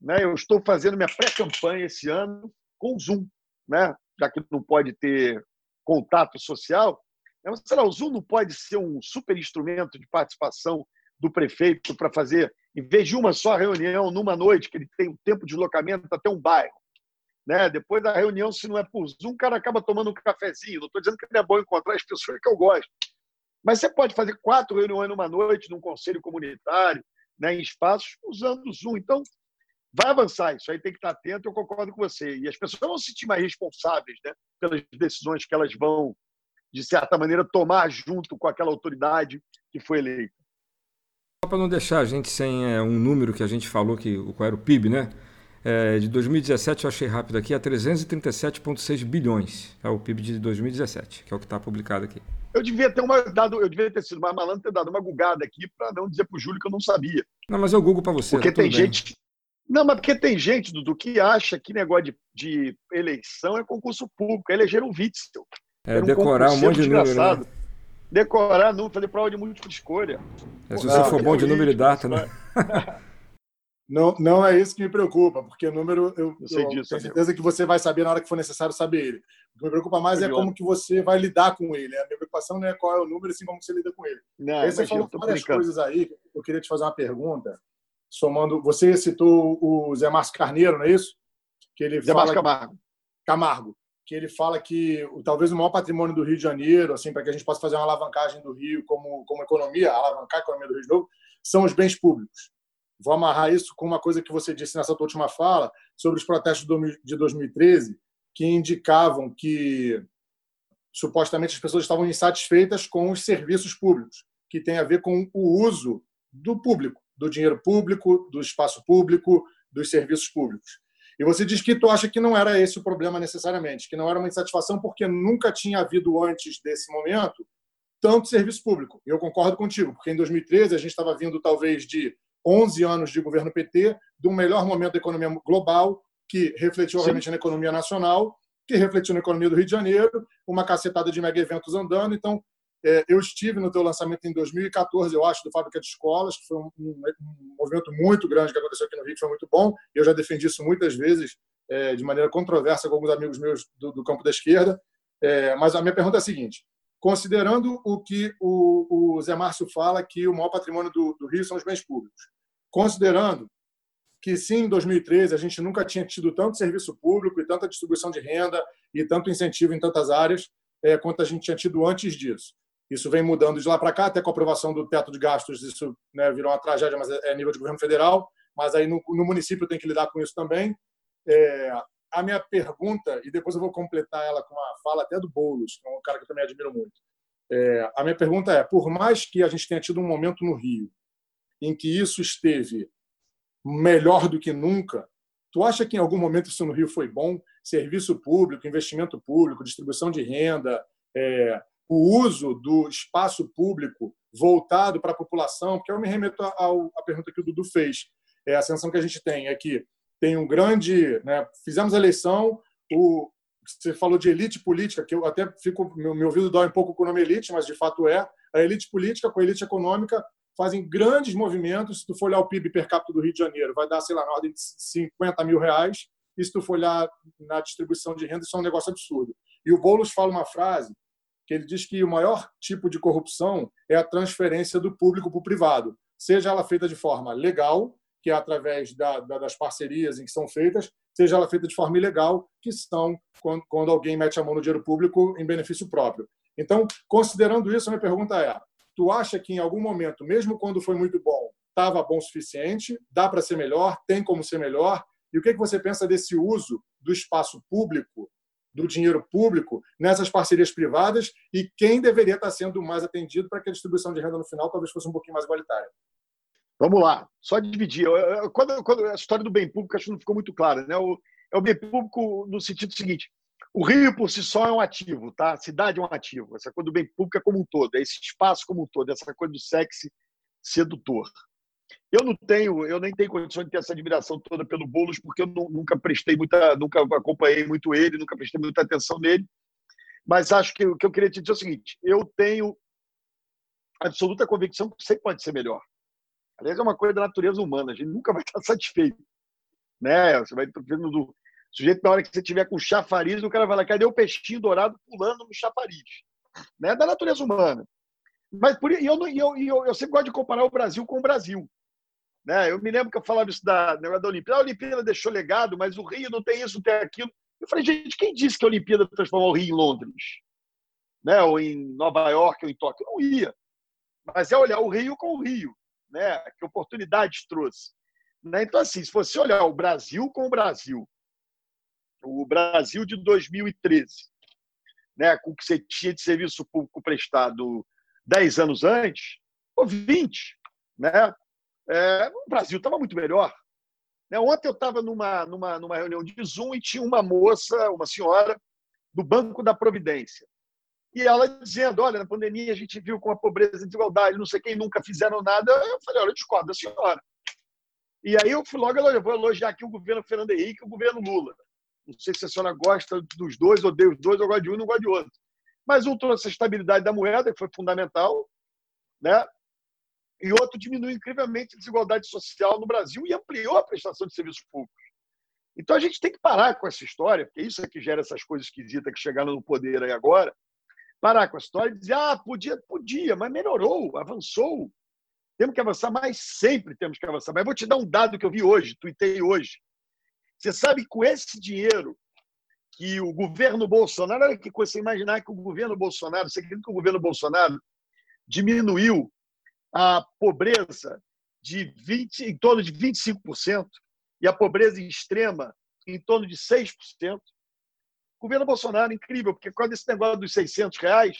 Speaker 3: Né? Eu estou fazendo minha pré-campanha esse ano com o Zoom, né? já que não pode ter contato social, sei lá, o Zoom não pode ser um super instrumento de participação do prefeito para fazer em vez de uma só reunião numa noite, que ele tem um tempo de deslocamento até um bairro, né? Depois da reunião, se não é por Zoom, o cara acaba tomando um cafezinho. Não estou dizendo que não é bom encontrar as pessoas que eu gosto. Mas você pode fazer quatro reuniões numa noite, num conselho comunitário, né, em espaços, usando o Zoom. Então, vai avançar isso aí, tem que estar atento, eu concordo com você. E as pessoas vão se sentir mais responsáveis né, pelas decisões que elas vão, de certa maneira, tomar junto com aquela autoridade que foi eleita.
Speaker 1: Só para não deixar a gente sem é, um número que a gente falou, que qual era o PIB, né? É, de 2017, eu achei rápido aqui, é 337,6 bilhões. É o PIB de 2017, que é o que está publicado aqui.
Speaker 3: Eu devia ter uma, dado, eu devia ter sido mais malandro ter dado uma gugada aqui para não dizer para o Júlio que eu não sabia.
Speaker 1: Não, mas eu google para você.
Speaker 3: Porque
Speaker 1: tá
Speaker 3: tem
Speaker 1: bem.
Speaker 3: gente. Não, mas porque tem gente, Dudu, que acha que negócio de, de eleição é concurso público. Elegeram o Witzel.
Speaker 1: É, um decorar um monte de número. Né?
Speaker 3: Decorar número, fazer prova de múltipla escolha.
Speaker 1: É, se você for bom de número e data, né?
Speaker 2: Não, não é isso que me preocupa, porque o número eu, eu, eu
Speaker 3: disso,
Speaker 2: tenho certeza
Speaker 3: amigo.
Speaker 2: que você vai saber na hora que for necessário saber ele. O que me preocupa mais é como que você vai lidar com ele. A minha preocupação não é qual é o número, assim como você lida com ele.
Speaker 3: Não,
Speaker 2: aí você
Speaker 3: imagina,
Speaker 2: falou várias coisas aí. Eu queria te fazer uma pergunta. Somando, você citou o Zé Márcio Carneiro, não é isso? Que ele
Speaker 3: Zé Márcio Camargo.
Speaker 2: Camargo, que ele fala que talvez o maior patrimônio do Rio de Janeiro, assim, para que a gente possa fazer uma alavancagem do Rio como, como economia, alavancar a economia do Rio de novo, são os bens públicos. Vou amarrar isso com uma coisa que você disse nessa última fala sobre os protestos de 2013, que indicavam que supostamente as pessoas estavam insatisfeitas com os serviços públicos, que tem a ver com o uso do público, do dinheiro público, do espaço público, dos serviços públicos. E você diz que tu acha que não era esse o problema necessariamente, que não era uma insatisfação porque nunca tinha havido antes desse momento tanto serviço público. E eu concordo contigo, porque em 2013 a gente estava vindo talvez de 11 anos de governo PT, de um melhor momento da economia global, que refletiu, obviamente, na economia nacional, que refletiu na economia do Rio de Janeiro, uma cacetada de mega eventos andando. Então, eu estive no teu lançamento em 2014, eu acho, do Fábrica de Escolas, que foi um, um- um movimento muito grande que aconteceu aqui no Rio, que foi muito bom. Eu já defendi isso muitas vezes, é, de maneira controversa, com alguns amigos meus do, do campo da esquerda. É, mas a minha pergunta é a seguinte: considerando o que o, o Zé Márcio fala, que o maior patrimônio do, do Rio são os bens públicos, considerando que sim, em 2013 a gente nunca tinha tido tanto serviço público e tanta distribuição de renda e tanto incentivo em tantas áreas é, quanto a gente tinha tido antes disso. Isso vem mudando de lá para cá, até com a aprovação do teto de gastos, isso né, virou uma tragédia, mas é nível de governo federal. Mas aí no, no município tem que lidar com isso também. É, a minha pergunta, e depois eu vou completar ela com uma fala até do Boulos, que é um cara que eu também admiro muito. É, a minha pergunta é: por mais que a gente tenha tido um momento no Rio em que isso esteve melhor do que nunca, tu acha que em algum momento isso no Rio foi bom? Serviço público, investimento público, distribuição de renda, é, o uso do espaço público voltado para a população, porque eu me remeto à pergunta que o Dudu fez. É, a sensação que a gente tem é que tem um grande. Né, fizemos a eleição, o, você falou de elite política, que eu até fico. Meu, meu ouvido dói um pouco com o nome elite, mas de fato é. A elite política com a elite econômica fazem grandes movimentos. Se tu for olhar o PIB per capita do Rio de Janeiro, vai dar, sei lá, na ordem de 50 mil reais. E se tu for olhar na distribuição de renda, isso é um negócio absurdo. E o Boulos fala uma frase que ele diz que o maior tipo de corrupção é a transferência do público para o privado, seja ela feita de forma legal, que é através da, da, das parcerias em que são feitas, seja ela feita de forma ilegal, que são quando, quando alguém mete a mão no dinheiro público em benefício próprio. Então, considerando isso, a minha pergunta é: tu acha que em algum momento, mesmo quando foi muito bom, estava bom o suficiente? Dá para ser melhor? Tem como ser melhor? E o que, que você pensa desse uso do espaço público, do dinheiro público, nessas parcerias privadas e quem deveria estar sendo mais atendido para que a distribuição de renda no final talvez fosse um pouquinho mais igualitária?
Speaker 3: Vamos lá, só dividir. Quando, quando a história do bem público, acho que não ficou muito clara. Né? O, é o bem público no sentido seguinte: o Rio por si só é um ativo, tá? A cidade é um ativo. Essa coisa do bem público é como um todo, é esse espaço como um todo, essa coisa do sexy sedutor. Eu não tenho, eu nem tenho condição de ter essa admiração toda pelo Boulos, porque eu nu- nunca prestei muita, nunca acompanhei muito ele, nunca prestei muita atenção nele. Mas acho que o que eu queria te dizer é o seguinte: eu tenho absoluta convicção que sempre pode ser melhor. Aliás, é uma coisa da natureza humana, a gente nunca vai estar satisfeito. Né? Você vai vendo do sujeito, na hora que você tiver com chafariz, o cara vai lá, cadê o peixinho dourado pulando no chafariz? Né? Da natureza humana. Mas por, e eu, eu, eu, eu sempre gosto de comparar o Brasil com o Brasil. Né? Eu me lembro que eu falava isso da, da Olimpíada. A Olimpíada deixou legado, mas o Rio não tem isso, não tem aquilo. Eu falei, gente, quem disse que a Olimpíada transformou o Rio em Londres? Né? Ou em Nova York, ou em Tóquio? Não ia. Mas é olhar o Rio com o Rio. Né? Que oportunidades trouxe. Né? Então, assim, se você olhar o Brasil com o Brasil, o Brasil de 2013, né, com o que você tinha de serviço público prestado 10 anos antes, ou 20, né? É, o Brasil estava muito melhor. Né? Ontem eu estava numa, numa, numa reunião de Zoom e tinha uma moça, uma senhora, do Banco da Providência. E ela dizendo: olha, na pandemia a gente viu com a pobreza e desigualdade, não sei quem nunca fizeram nada. Eu falei: olha, eu discordo da senhora. E aí eu fui logo elogiar, vou elogiar aqui o governo Fernando Henrique e o governo Lula. Não sei se a senhora gosta dos dois, odeia os dois, eu gosto de um e não gosto de outro. Mas um trouxe a estabilidade da moeda, que foi fundamental, né? e outro diminuiu incrivelmente a desigualdade social no Brasil e ampliou a prestação de serviços públicos. Então a gente tem que parar com essa história, porque isso é que gera essas coisas esquisitas que chegaram no poder aí agora. Parar com a história e dizer, ah, podia, podia, mas melhorou, avançou. Temos que avançar mais, sempre temos que avançar. Mas vou te dar um dado que eu vi hoje, tuitei hoje. Você sabe que com esse dinheiro que o governo Bolsonaro, olha que coisa, você imaginar que o governo Bolsonaro, você acredita que o governo Bolsonaro diminuiu a pobreza de 20, em torno de 25% e a pobreza extrema em torno de 6%. O governo Bolsonaro, incrível, porque quando esse negócio dos 600 reais,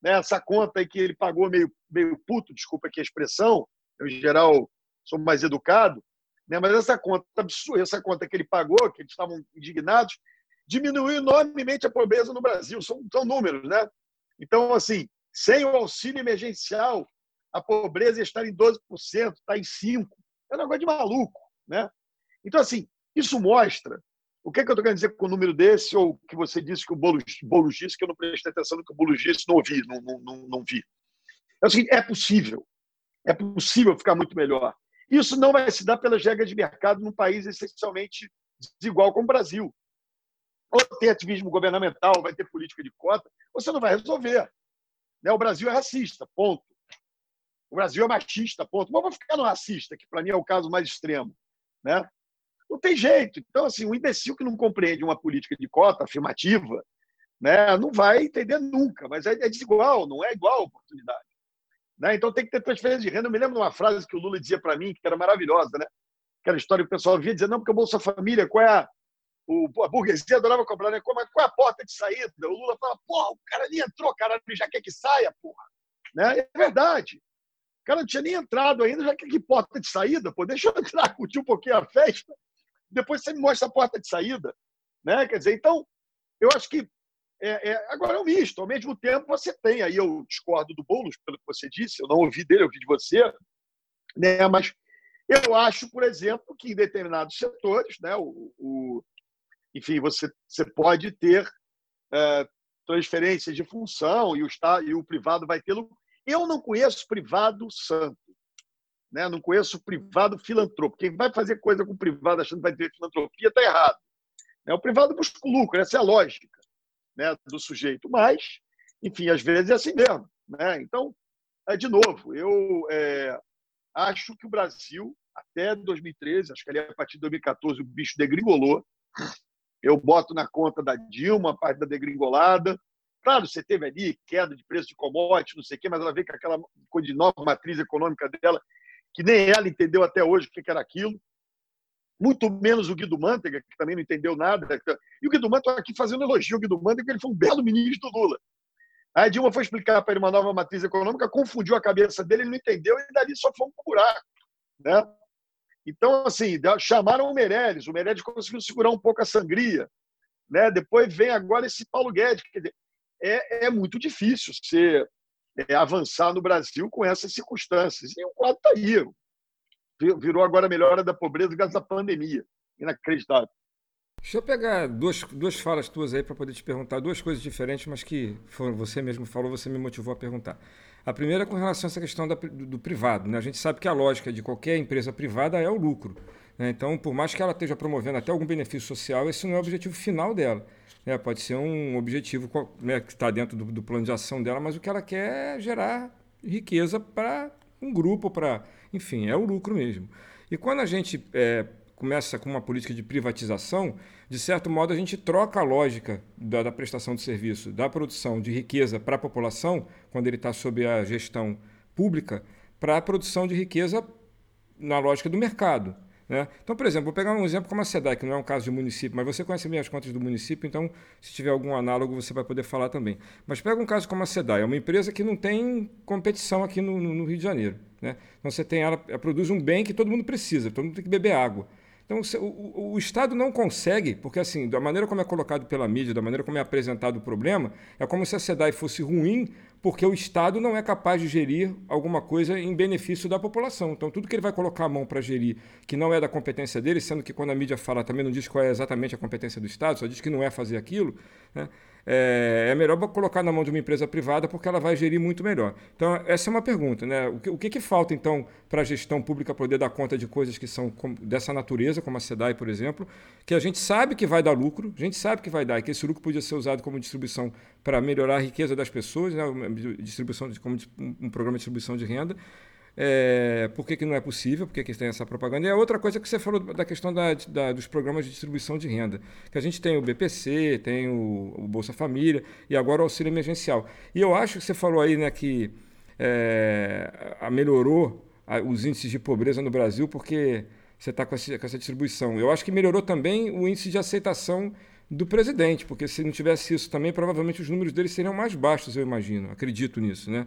Speaker 3: né, essa conta aí que ele pagou meio, meio puto, desculpa aqui a expressão, eu, em geral sou mais educado, né, mas essa conta absurda, essa conta que ele pagou, que eles estavam indignados, diminuiu enormemente a pobreza no Brasil. São, são números, né? Então, assim, sem o auxílio emergencial, a pobreza estar em 12%, está em 5%. É um negócio de maluco. Né? Então, assim, isso mostra. O que, é que eu estou querendo dizer com o número desse, ou que você disse que o Boulos, Boulos disse, que eu não prestei atenção no que o Boulos disse, não ouvi, não, não, não, vi. É o é possível. É possível ficar muito melhor. Isso não vai se dar pelas regras de mercado num país essencialmente desigual como o Brasil. Ou tem ativismo governamental, vai ter política de cota, você não vai resolver. Né? O Brasil é racista, ponto. O Brasil é machista, ponto. Mas vou ficar no racista, que para mim é o caso mais extremo. Né? Não tem jeito. Então, assim, um imbecil que não compreende uma política de cota afirmativa né, não vai entender nunca, mas é, é desigual, não é igual a oportunidade. Né? Então tem que ter transferência de renda. Eu me lembro de uma frase que o Lula dizia para mim, que era maravilhosa, né? Aquela história que o pessoal via dizer, não, porque o Bolsa Família, qual é a. O, a burguesia adorava comprar, né? Qual, qual é a porta de saída? O Lula falava, porra, o cara nem entrou, cara, já quer que saia, porra. Né? É verdade. O cara não tinha nem entrado ainda, já que, que porta de saída, pô, deixa eu entrar, curtir um pouquinho a festa, depois você me mostra a porta de saída. Né? Quer dizer, então, eu acho que é, é, agora é um misto. Ao mesmo tempo, você tem, aí eu discordo do Boulos, pelo que você disse, eu não ouvi dele, eu ouvi de você, né? mas eu acho, por exemplo, que em determinados setores, né, o, o enfim, você, você pode ter é, transferências de função e o, Estado, e o privado vai tê-lo eu não conheço privado santo. Né? Não conheço privado filantropo. Quem vai fazer coisa com privado achando que vai ter filantropia está errado. Né? O privado busca o lucro, essa é a lógica né, do sujeito. Mas, enfim, às vezes é assim mesmo. Né? Então, é, de novo, eu é, acho que o Brasil, até 2013, acho que ali a partir de 2014 o bicho degringolou. Eu boto na conta da Dilma parte da degringolada, Claro, você teve ali queda de preço de commodities, não sei o quê, mas ela veio com aquela coisa de nova matriz econômica dela, que nem ela entendeu até hoje o que era aquilo. Muito menos o Guido Mantega, que também não entendeu nada. E o Guido Mantega aqui fazendo elogio ao Guido Mantega, porque ele foi um belo ministro do Lula. Aí a Dilma foi explicar para ele uma nova matriz econômica, confundiu a cabeça dele, ele não entendeu, e dali só foi um buraco. Né? Então, assim, chamaram o Meirelles, o Meirelles conseguiu segurar um pouco a sangria. Né? Depois vem agora esse Paulo Guedes. Dizer, é, é muito difícil você é, avançar no Brasil com essas circunstâncias. E o quadro está aí. Virou agora a melhora da pobreza graças à pandemia. Inacreditável.
Speaker 1: Deixa eu pegar duas, duas falas tuas aí para poder te perguntar duas coisas diferentes, mas que você mesmo falou, você me motivou a perguntar. A primeira é com relação a essa questão da, do, do, privado. Né? A gente sabe que a lógica de qualquer empresa privada é o lucro. Né? Então, por mais que ela esteja promovendo até algum benefício social, esse não é o objetivo final dela. É, pode ser um objetivo né, que está dentro do, do, plano de ação dela, mas o que ela quer é gerar riqueza para um grupo para. Enfim, é o lucro mesmo. E quando a gente é, começa com uma política de privatização, de certo modo a gente troca a lógica da, da prestação de serviço, da produção de riqueza para a população, quando ele está sob a gestão pública, para a produção de riqueza na lógica do mercado. Né? Então, por exemplo, vou pegar um exemplo como a SEDAI, que não é um caso de município, mas você conhece bem as contas do município, então, se tiver algum análogo, você vai poder falar também. Mas pega um caso como a SEDAI, é uma empresa que não tem competição aqui no, no Rio de Janeiro. Né? Então, você tem ela, ela produz um bem que todo mundo precisa, todo mundo tem que beber água. Então, o, o, Estado não consegue, porque assim, da maneira como é colocado pela mídia, da maneira como é apresentado o problema, é como se a SEDAI fosse ruim porque o Estado não é capaz de gerir alguma coisa em benefício da população. Então, tudo que ele vai colocar a mão para gerir, que não é da competência dele, sendo que quando a mídia fala também não diz qual é exatamente a competência do Estado, só diz que não é fazer aquilo, né? É, é, melhor colocar na mão de uma empresa privada porque ela vai gerir muito melhor. Então, essa é uma pergunta. Né? O, que, o que, que falta, então, para a gestão pública poder dar conta de coisas que são dessa natureza, como a SEDAI, por exemplo, que a gente sabe que vai dar lucro, a gente sabe que vai dar, e que esse lucro podia ser usado como distribuição para melhorar a riqueza das pessoas, né? distribuição de, como um programa de distribuição de renda, é, por que, que não é possível, por que, que tem essa propaganda. E a outra coisa que você falou da questão da, da, dos programas de distribuição de renda, que a gente tem o BPC, tem o, o, Bolsa Família e agora o auxílio emergencial. E eu acho que você falou aí né, que é, melhorou os índices de pobreza no Brasil porque você está com, com essa distribuição. Eu acho que melhorou também o índice de aceitação do presidente, porque se não tivesse isso também, provavelmente os números dele seriam mais baixos, eu imagino. Acredito nisso, né?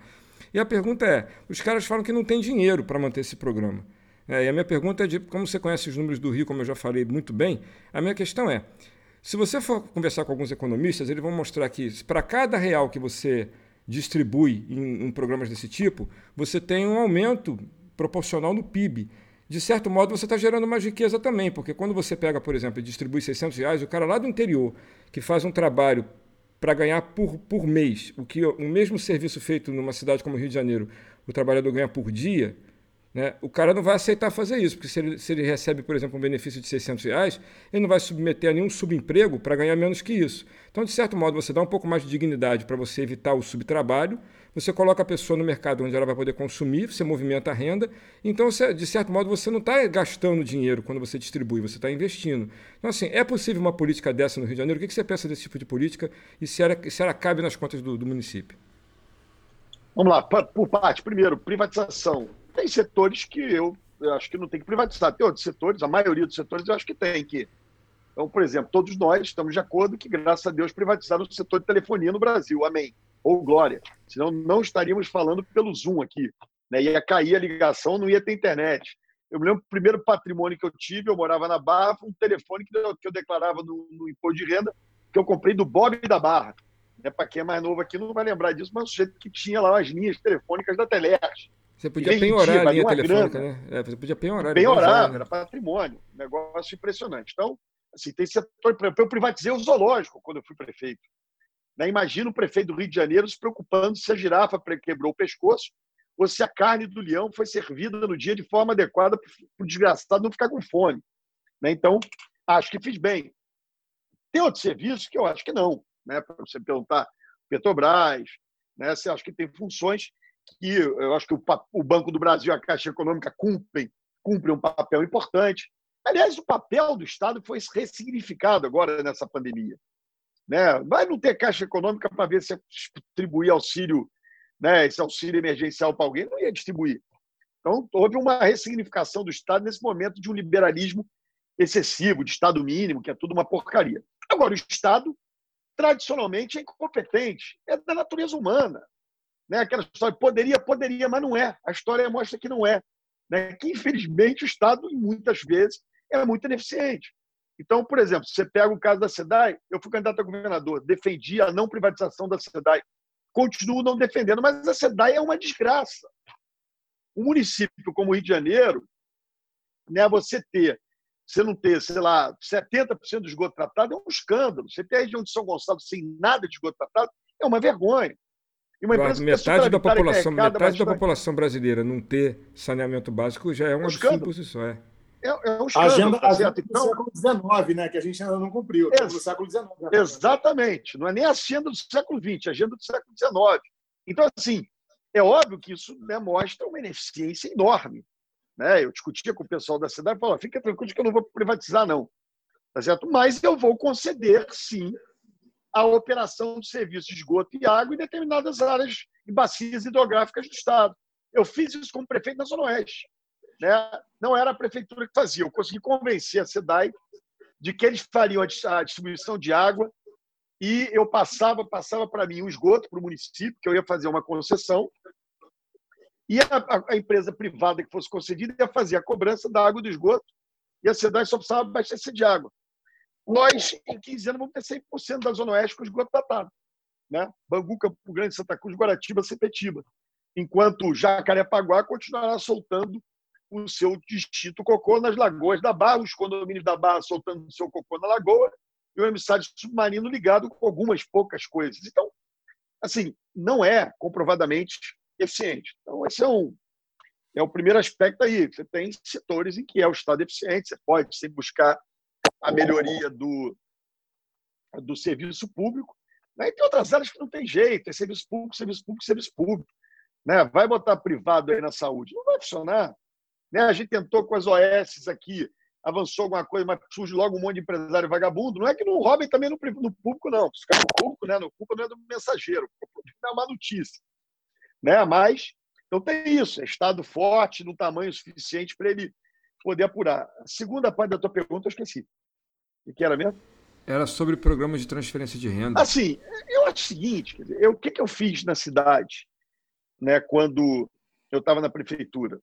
Speaker 1: E a pergunta é: os caras falam que não tem dinheiro para manter esse programa. É, e a minha pergunta é de como você conhece os números do Rio, como eu já falei muito bem, a minha questão é: se você for conversar com alguns economistas, eles vão mostrar que para cada real que você distribui em, em programas desse tipo, você tem um aumento proporcional no PIB de certo modo você está gerando mais riqueza também, porque quando você pega, por exemplo, e distribui 600 reais, o cara lá do interior, que faz um trabalho para ganhar por, por mês o que o mesmo serviço feito numa cidade como Rio de Janeiro, o trabalhador ganha por dia, né, o cara não vai aceitar fazer isso, porque se ele, se ele recebe, por exemplo, um benefício de 600 reais, ele não vai submeter a nenhum subemprego para ganhar menos que isso. Então, de certo modo, você dá um pouco mais de dignidade para você evitar o subtrabalho, você coloca a pessoa no mercado onde ela vai poder consumir, você movimenta a renda. Então, você, de certo modo, você não está gastando dinheiro quando você distribui, você está investindo. Então, assim, é possível uma política dessa no Rio de Janeiro? O que você pensa desse tipo de política e se ela, se ela cabe nas contas do, do município?
Speaker 3: Vamos lá, por parte. Primeiro, privatização. Tem setores que eu, eu acho que não tem que privatizar. Tem outros setores, a maioria dos setores eu acho que tem que. Então, por exemplo, todos nós estamos de acordo que, graças a Deus, privatizaram o setor de telefonia no Brasil. Amém ou Glória. Senão não estaríamos falando pelo Zoom aqui. Né? Ia cair a ligação, não ia ter internet. Eu me lembro do primeiro patrimônio que eu tive, eu morava na Barra, um telefone que eu, que eu declarava no, no, imposto de renda, que eu comprei do Bob da Barra. Né? Para quem é mais novo aqui não vai lembrar disso, mas o sujeito que tinha lá as linhas telefônicas da Telerge.
Speaker 1: Você podia penhorar a linha telefônica, grana. né? É, você podia penhorar.
Speaker 3: Penhorar, era patrimônio. Negócio impressionante. Então, assim, tem setor. Eu privatizei o zoológico quando eu fui prefeito. Né? Imagina o prefeito do Rio de Janeiro se preocupando se a girafa quebrou o pescoço ou se a carne do leão foi servida no dia de forma adequada para o desgraçado não ficar com fome. Né? Então, acho que fiz bem. Tem outros serviços que eu acho que não. Né? Para você perguntar, Petrobras, né? você acha que tem funções que eu acho que o, Banco do Brasil, a Caixa Econômica cumprem, cumprem um papel importante. Aliás, o papel do Estado foi ressignificado agora nessa pandemia. Né? Vai não ter caixa econômica para ver se distribuir auxílio, né, esse auxílio emergencial para alguém, não ia distribuir. Então, houve uma ressignificação do Estado nesse momento de um liberalismo excessivo, de Estado mínimo, que é tudo uma porcaria. Agora, o Estado, tradicionalmente, é incompetente, é da natureza humana. Né? Aquela história, poderia, poderia, mas não é. A história mostra que não é. Né? Que, infelizmente, o Estado, muitas vezes, é muito ineficiente. Então, por exemplo, você pega o caso da SEDAI, eu fui candidato a governador, defendi a não privatização da SEDAI, continuo não defendendo, mas a SEDAI é uma desgraça. Um município como o Rio de Janeiro, né, você ter, você não ter, sei lá, 70% do esgoto tratado é um escândalo. Você ter a região de São Gonçalo sem nada de esgoto tratado é uma vergonha.
Speaker 1: metade da população, metade da população brasileira não ter saneamento básico já é um, um absurdo por si só. É.
Speaker 2: É, é um escândalo, a agenda, tá agenda então, do século XIX, né, que a gente ainda não cumpriu. Ex do século XIX.
Speaker 3: Exatamente. Não é nem a agenda do século XX, é a agenda do século XIX. Então, assim, É óbvio que isso né, mostra uma ineficiência enorme. Né? Eu discutia com o pessoal da cidade e falava: fica tranquilo que eu não vou privatizar, não. Tá certo? Mas eu vou conceder, sim, a operação de serviço de esgoto e água em determinadas áreas e bacias hidrográficas do Estado. Eu fiz isso como prefeito na Zona Oeste. Né? Não era a prefeitura que fazia. Eu consegui convencer a SEDAI de que eles fariam a distribuição de água e eu passava passava para mim um esgoto para o município, que eu ia fazer uma concessão, e a, a, empresa privada que fosse concedida ia fazer a cobrança da água do esgoto, e a cidade só precisava abastecer de água. Nós, em 15 anos, vamos ter 100% da Zona Oeste com esgoto datado. Né? Bangu, Campo Grande, Santa Cruz, Guaratiba, Sepetiba. Enquanto Jacarepaguá continuará soltando o seu distinto cocô nas lagoas da Barra, os condomínios da Barra soltando o seu cocô na lagoa, e o emissário submarino ligado com algumas poucas coisas. Então, assim, não é comprovadamente eficiente. Então, esse é um é o primeiro aspecto aí. Você tem setores em que é o Estado eficiente, você pode sempre buscar a melhoria do, do serviço público. Né? E tem outras áreas que não tem jeito, é serviço público, serviço público, serviço público. Né? Vai botar privado aí na saúde, não vai funcionar. Né? A gente tentou com as OS aqui, avançou alguma coisa, mas surge logo um monte de empresário vagabundo. Não é que não roubem também no, no público, não. Se ficar no público, né? no culpa não é do mensageiro, é uma notícia. Né? Mas, então tem isso, é Estado forte, no tamanho suficiente para ele poder apurar. A segunda parte da tua pergunta eu esqueci. O que era mesmo?
Speaker 1: Era sobre programas de transferência de renda.
Speaker 3: Assim, eu acho o seguinte, dizer, eu, o que, que eu fiz na cidade né, quando eu estava na prefeitura?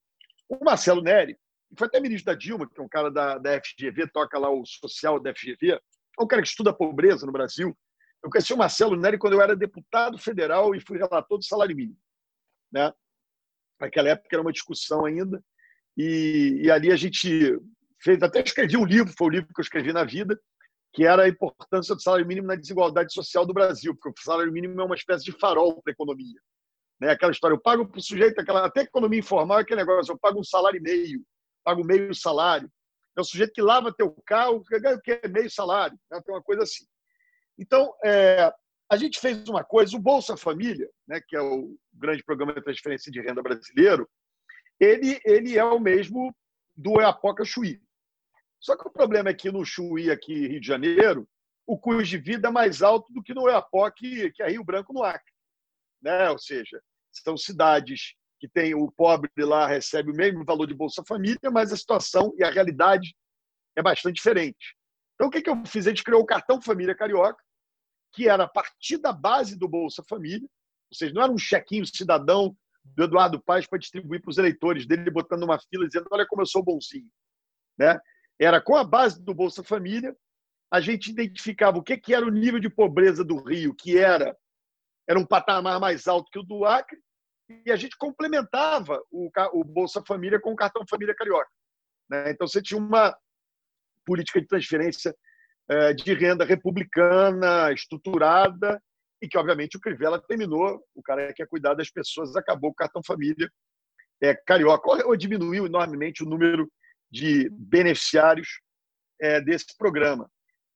Speaker 3: O Marcelo Neri, foi até ministro da Dilma, que é um cara da, da FGV, toca lá o social da FGV, é um cara que estuda a pobreza no Brasil. Eu conheci o Marcelo Neri quando eu era deputado federal e fui relator do salário mínimo. Né? Naquela época era uma discussão ainda, e, e ali a gente fez, até escrevi um livro, foi o livro que eu escrevi na vida, que era a importância do salário mínimo na desigualdade social do Brasil, porque o salário mínimo é uma espécie de farol para a economia. Né? Aquela história, eu pago para o sujeito, aquela, até economia informal é aquele negócio, eu pago um salário e meio, pago meio salário. É o sujeito que lava teu carro, que ganha o que é meio salário. Né? Tem uma coisa assim. Então, é, a gente fez uma coisa, o Bolsa Família, né, que é o grande programa de transferência de renda brasileiro, ele, ele é o mesmo do Eapoca Chuí. Só que o problema é que no Chuí, aqui Rio de Janeiro, o custo de vida é mais alto do que no Eapoca, que é Rio Branco, no Acre. Né? Ou seja, são cidades que tem o pobre lá recebe o mesmo valor de Bolsa Família, mas a situação e a realidade é bastante diferente. Então, o que, que eu fiz? A gente criou o cartão Família Carioca, que era a partir da base do Bolsa Família, ou seja, não era um chequinho cidadão do Eduardo Paes para distribuir para os eleitores dele, botando uma fila dizendo: olha como eu sou bonzinho. Né? Era com a base do Bolsa Família, a gente identificava o que, que era o nível de pobreza do Rio, que era, era um patamar mais alto que o do Acre, e a gente complementava o, o Bolsa Família com o cartão Família Carioca. Né? Então, você tinha uma política de transferência é, de renda republicana, estruturada, e que, obviamente, o Crivella terminou, o cara que quer cuidar das pessoas, acabou o cartão família é, carioca, ou diminuiu enormemente o número de beneficiários é, desse programa.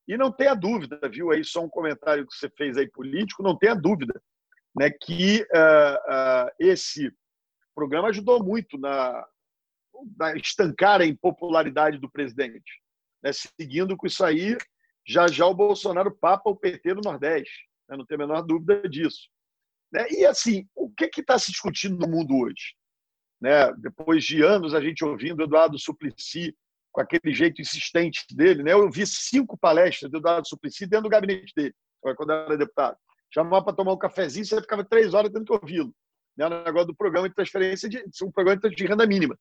Speaker 3: E não tenha dúvida, viu aí só um comentário que você fez aí político, não tenha dúvida né, que uh, uh, esse programa ajudou muito na, na, estancar a impopularidade do presidente. Né? Seguindo com isso aí, já já o Bolsonaro papa o PT no Nordeste, né? não tem a menor dúvida disso. Né? E assim, o que está se discutindo no mundo hoje? Né? Depois de anos a gente ouvindo Eduardo Suplicy com aquele jeito insistente dele, né? eu vi cinco palestras do Eduardo Suplicy dentro do gabinete dele, quando era deputado chamava para tomar um cafezinho, você ficava três horas tendo que ouvi-lo. Né? O negócio do programa de transferência de um programa de renda mínima.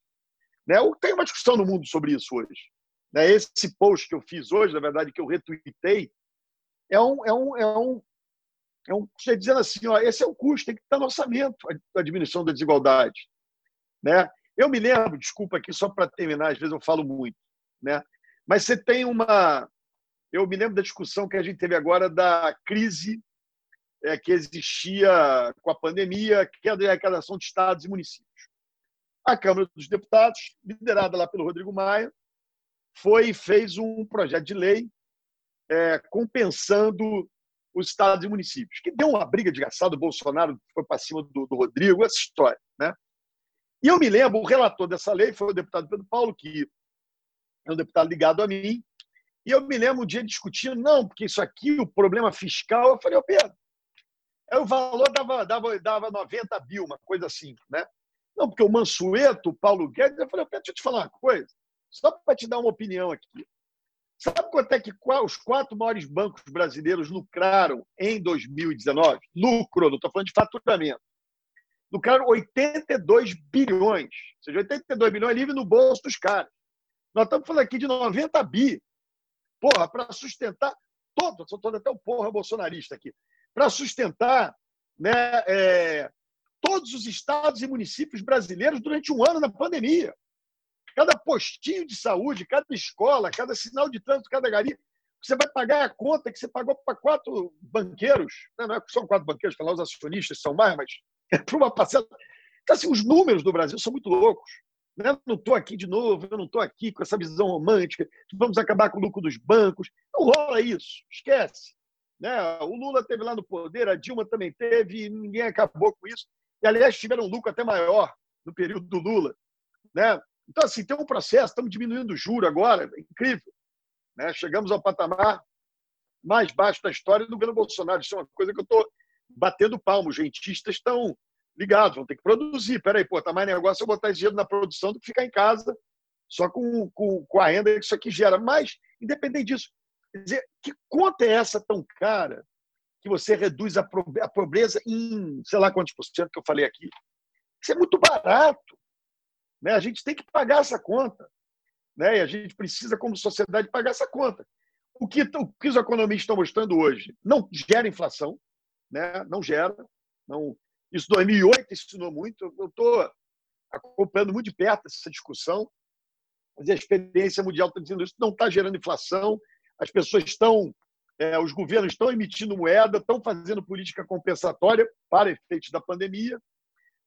Speaker 3: Né? Tem uma discussão no mundo sobre isso hoje. Né? Esse post que eu fiz hoje, na verdade, que eu retuitei, é um, é um, é um, é um dizendo assim, ó, esse é o custo, tem que estar no orçamento, a diminuição da desigualdade. Né? Eu me lembro, desculpa aqui só para terminar, às vezes eu falo muito, né? mas você tem uma. Eu me lembro da discussão que a gente teve agora da crise é, que existia com a pandemia, que é a arrecadação de estados e municípios. A Câmara dos Deputados, liderada lá pelo Rodrigo Maia, foi fez um projeto de lei é, compensando os estados e municípios, que deu uma briga desgraçada, o Bolsonaro foi para cima do, do, Rodrigo, essa história. Né? E eu me lembro, o relator dessa lei foi o deputado Pedro Paulo, que é um deputado ligado a mim, e eu me lembro um dia discutindo, não, porque isso aqui, o problema fiscal, eu falei, ô Pedro, aí o valor dava, dava, dava 90 mil, uma coisa assim, né? Não, porque o Mansueto, o Paulo Guedes, eu falei, Pedro, deixa eu te falar uma coisa, só para te dar uma opinião aqui. Sabe quanto é que os quatro maiores bancos brasileiros lucraram em 2019? Lucro, não estou falando de faturamento. Lucraram 82 bilhões. Ou seja, 82 bilhões livre no bolso dos caras. Nós estamos falando aqui de 90 bi. Porra, para sustentar todo, estou até o porra bolsonarista aqui, para sustentar né, é, todos os estados e municípios brasileiros durante um ano na pandemia cada postinho de saúde, cada escola, cada sinal de trânsito, cada gari, você vai pagar a conta que você pagou para quatro banqueiros, né? não é só quatro banqueiros, lá os acionistas são mais, mas é para uma parcela. Então, assim, os números do Brasil são muito loucos. Né? Não estou aqui de novo, eu não estou aqui com essa visão romântica, vamos acabar com o lucro dos bancos. Não rola isso, esquece. Né? O Lula teve lá no poder, a Dilma também teve, ninguém acabou com isso. E, aliás, tiveram um lucro até maior no período do Lula. Né? Então, assim, tem um processo, estamos diminuindo o juro agora, é incrível. Né? Chegamos ao patamar mais baixo da história do governo Bolsonaro. Isso é uma coisa que eu estou batendo palmo. Os rentistas estão ligados, vão ter que produzir. Peraí, pô, tá mais negócio eu botar esse dinheiro na produção do que ficar em casa só com, com, com a renda que isso aqui gera. Mas, independente disso, quer dizer, que conta é essa tão cara que você reduz a pobreza em sei lá quantos por cento que eu falei aqui? Isso é muito barato. Né? A gente tem que pagar essa conta. Né? E a gente precisa, como sociedade, pagar essa conta. O que, o que os economistas estão mostrando hoje não gera inflação, né? não gera. Não... Isso 2008 ensinou muito. Eu estou acompanhando muito de perto essa discussão. Mas a experiência mundial está dizendo isso não está gerando inflação. As pessoas estão, é, os governos estão emitindo moeda, estão fazendo política compensatória para efeitos da pandemia.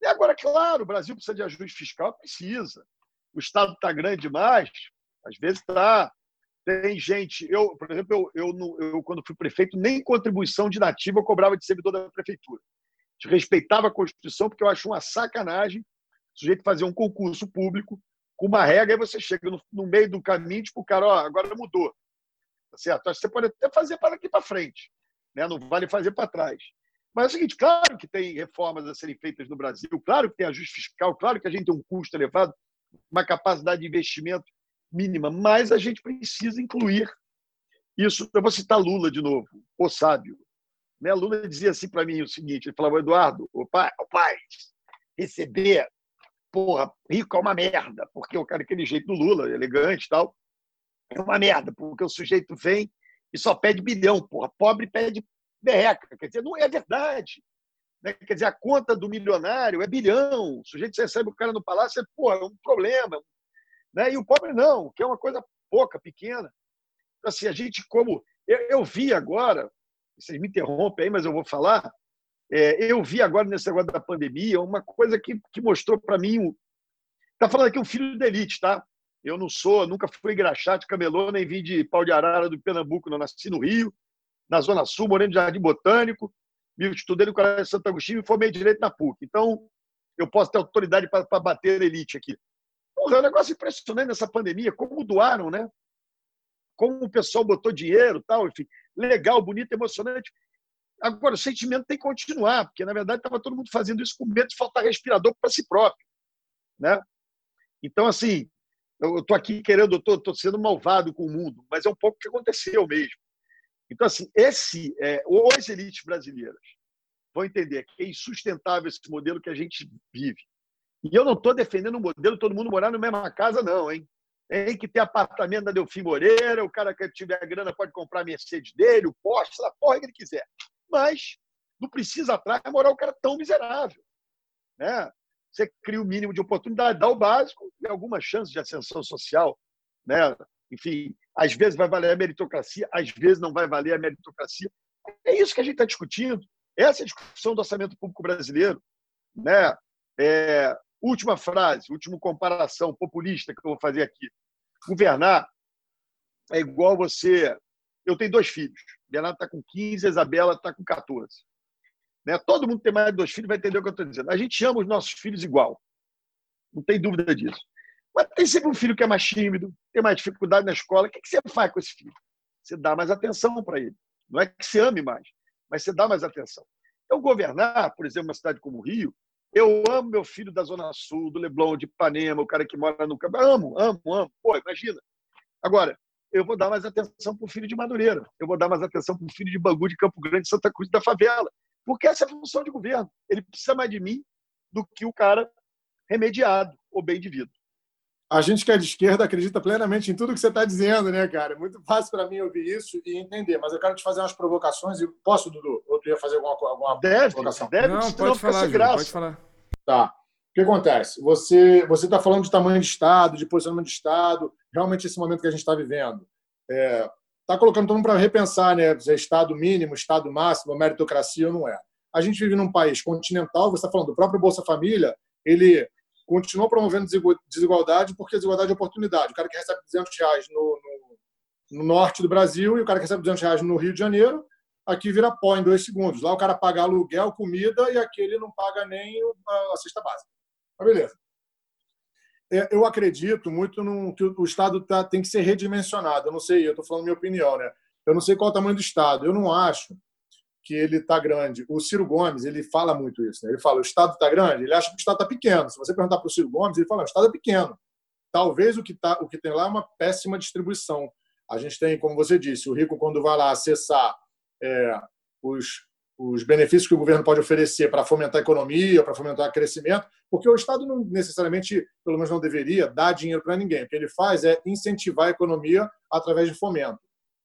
Speaker 3: E agora, claro, o Brasil precisa de ajuste fiscal? Precisa. O Estado está grande demais? Às vezes está. Tem gente. Eu, por exemplo, eu, eu, eu, quando fui prefeito, nem contribuição de nativa eu cobrava de servidor da prefeitura. Respeitava a Constituição, porque eu acho uma sacanagem o sujeito fazer um concurso público com uma regra, e você chega no, no meio do caminho, tipo, o cara, ó, agora mudou. Tá certo? Você pode até fazer para aqui para frente, né? não vale fazer para trás. Mas é o seguinte, claro que tem reformas a serem feitas no Brasil, claro que tem ajuste fiscal, claro que a gente tem um custo elevado, uma capacidade de investimento mínima, mas a gente precisa incluir isso. Eu vou citar Lula de novo, o sábio. Né? Lula dizia assim para mim o seguinte: ele falava, Eduardo, o pai, o pai, receber, porra, rico é uma merda, porque o cara, aquele jeito do Lula, elegante e tal, é uma merda, porque o sujeito vem e só pede bilhão, porra. Pobre pede berreca. Quer dizer, não é verdade. Né? Quer dizer, a conta do milionário é bilhão. O sujeito recebe o cara no palácio, é, pô, é um problema. Né? E o pobre não, que é uma coisa pouca, pequena. Então, assim, a gente, como. Eu, eu vi agora, vocês me interrompem aí, mas eu vou falar. É, eu vi agora nesse negócio da pandemia uma coisa que, que mostrou para mim. Está falando aqui um filho da elite, tá? Eu não sou, nunca fui graxate, camelô, nem vim de pau de arara do Pernambuco, não nasci no Rio, na Zona Sul, morei no Jardim Botânico, me estudei no Colégio Santo Agostinho e formei direito na PUC. Então, eu posso ter autoridade para bater a elite aqui. Porra, é um negócio impressionante nessa pandemia, como doaram, né? Como o pessoal botou dinheiro, tal, enfim, legal, bonito, emocionante. Agora, o sentimento tem que continuar, porque, na verdade, estava todo mundo fazendo isso com medo de faltar respirador para si próprio. Né? Então, assim, eu estou aqui querendo, estou sendo malvado com o mundo, mas é um pouco o que aconteceu mesmo. Então, assim, esse, é, as elites brasileiras vão entender que é insustentável esse modelo que a gente vive. E eu não estou defendendo um modelo todo mundo morar na mesma casa, não, hein? Tem que ter apartamento da Delfim Moreira, o cara que tiver grana pode comprar a Mercedes dele, o Porsche, a porra que ele quiser. Mas não precisa atrás morar o cara tão miserável. Né? Você cria o mínimo de oportunidade, dá o básico e alguma chance de ascensão social. Né? Enfim, às vezes vai valer a meritocracia, às vezes não vai valer a meritocracia. É isso que a gente está discutindo. Essa é a discussão do orçamento público brasileiro. Né? É, última frase, última comparação populista que eu vou fazer aqui. Governar é igual você. Eu tenho dois filhos. Bernardo está com 15, a Isabela está com 14. Né? Todo mundo que tem mais de dois filhos vai entender o que eu estou dizendo. A gente ama os nossos filhos igual. Não tem dúvida disso. Mas tem sempre um filho que é mais tímido, tem mais dificuldade na escola. O que você faz com esse filho? Você dá mais atenção para ele. Não é que você ame mais, mas você dá mais atenção. Então, governar, por exemplo, uma cidade como o Rio, eu amo meu filho da Zona Sul, do Leblon, de Ipanema, o cara que mora no campo. Amo, amo, amo. Pô, imagina. Agora, eu vou dar mais atenção para o filho de Madureira. Eu vou dar mais atenção para o filho de Bangu, de Campo Grande, Santa Cruz da favela. Porque essa é a função de governo. Ele precisa mais de mim do que o cara remediado ou bem de.
Speaker 2: A gente que é de esquerda acredita plenamente em tudo que você está dizendo, né, cara? É muito fácil para mim ouvir isso e entender. Mas eu quero te fazer umas provocações. E posso, Dudu? Ou tu ia fazer alguma, alguma
Speaker 3: deve,
Speaker 2: provocação?
Speaker 3: Deve,
Speaker 1: não, pode falar, Júlio, pode falar.
Speaker 2: Tá. O que acontece? Você você está falando de tamanho de Estado, de posicionamento de Estado, realmente esse momento que a gente está vivendo. Está é, tá colocando todo mundo para repensar, né? Se é Estado mínimo, Estado máximo, meritocracia ou não é. A gente vive num país continental, você está falando do próprio Bolsa Família, ele continua promovendo desigualdade porque desigualdade é oportunidade. O cara que recebe 200 reais no, no, no, norte do Brasil e o cara que recebe 200 reais no Rio de Janeiro, aqui vira pó em dois segundos. Lá o cara paga aluguel, comida e aqui ele não paga nem a, cesta básica. Mas beleza. É, eu acredito muito no, que o Estado tá, tem que ser redimensionado. Eu não sei, eu estou falando minha opinião, né? Eu não sei qual é o tamanho do Estado. Eu não acho que ele está grande. O Ciro Gomes ele fala muito isso. Né? Ele fala: o Estado está grande. Ele acha que o Estado está pequeno. Se você perguntar para o Ciro Gomes, ele fala: o Estado é pequeno. Talvez o que, tá, o que tem lá é uma péssima distribuição. A gente tem, como você disse, o rico, quando vai lá acessar é, os, os benefícios que o governo pode oferecer para fomentar a economia, para fomentar o crescimento, porque o Estado não necessariamente, pelo menos não deveria, dar dinheiro para ninguém. O que ele faz é incentivar a economia através de fomento.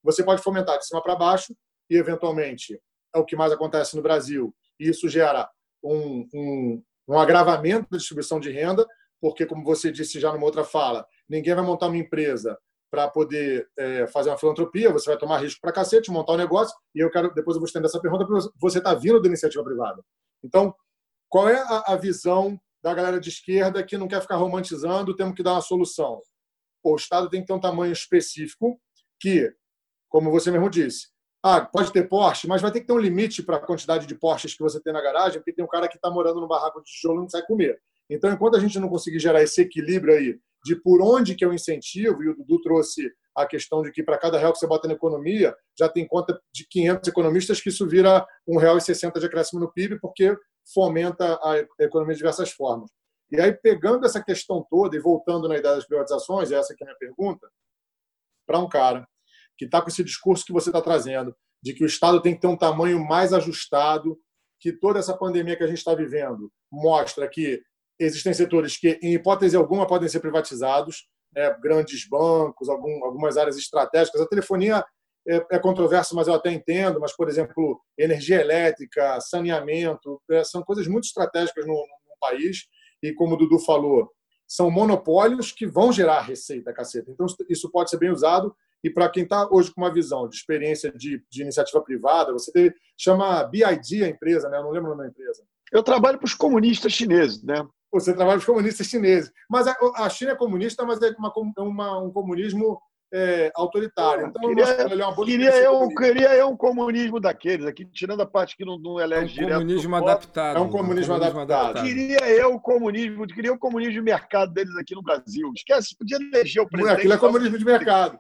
Speaker 2: Você pode fomentar de cima para baixo e, eventualmente, é o que mais acontece no Brasil. E isso gera um, um, um agravamento da distribuição de renda, porque, como você disse já numa outra fala, ninguém vai montar uma empresa para poder é, fazer uma filantropia, você vai tomar risco para cacete, montar um negócio, e eu quero, depois eu vou estender essa pergunta, porque você está vindo da iniciativa privada. Então, qual é a, a, visão da galera de esquerda que não quer ficar romantizando, temos que dar uma solução? Pô, o Estado tem que ter um tamanho específico que, como você mesmo disse, ah, pode ter Porsche, mas vai ter que ter um limite para a quantidade de Porsches que você tem na garagem, porque tem um cara que está morando no barraco de tijolo e não sai comer. Então, enquanto a gente não conseguir gerar esse equilíbrio aí de por onde que é o incentivo, e o Dudu trouxe a questão de que para cada real que você bota na economia, já tem conta de 500 economistas que isso vira R$ 1,60 de acréscimo no PIB, porque fomenta a economia de diversas formas. E aí, pegando essa questão toda e voltando na ideia das privatizações, essa que é a minha pergunta, para um cara que está com esse discurso que você está trazendo, de que o Estado tem que ter um tamanho mais ajustado, que toda essa pandemia que a gente está vivendo mostra que existem setores que, em hipótese alguma, podem ser privatizados, né? grandes bancos, algum, algumas áreas estratégicas. A telefonia é, é controversa, mas eu até entendo, mas, por exemplo, energia elétrica, saneamento, é, são coisas muito estratégicas no, no país, e como o Dudu falou, são monopólios que vão gerar receita, caceta. Então, isso pode ser bem usado e para quem está hoje com uma visão de experiência de, de iniciativa privada, você teve, chama BID a empresa, né? Eu não lembro o nome da empresa.
Speaker 3: Eu trabalho para os comunistas chineses, né?
Speaker 2: Você trabalha para os comunistas chineses. Mas a, a China é comunista, mas é uma, uma, um comunismo é, autoritário. Então,
Speaker 3: queria, é uma queria, eu, queria eu um comunismo daqueles, aqui, tirando a parte que não, não elege
Speaker 1: é um comunismo adaptado.
Speaker 2: É um comunismo, um comunismo adaptado. adaptado.
Speaker 3: Queria eu o comunismo, queria o comunismo de mercado deles aqui no Brasil. Esquece, podia eleger o presidente.
Speaker 2: Aquilo é comunismo de mercado.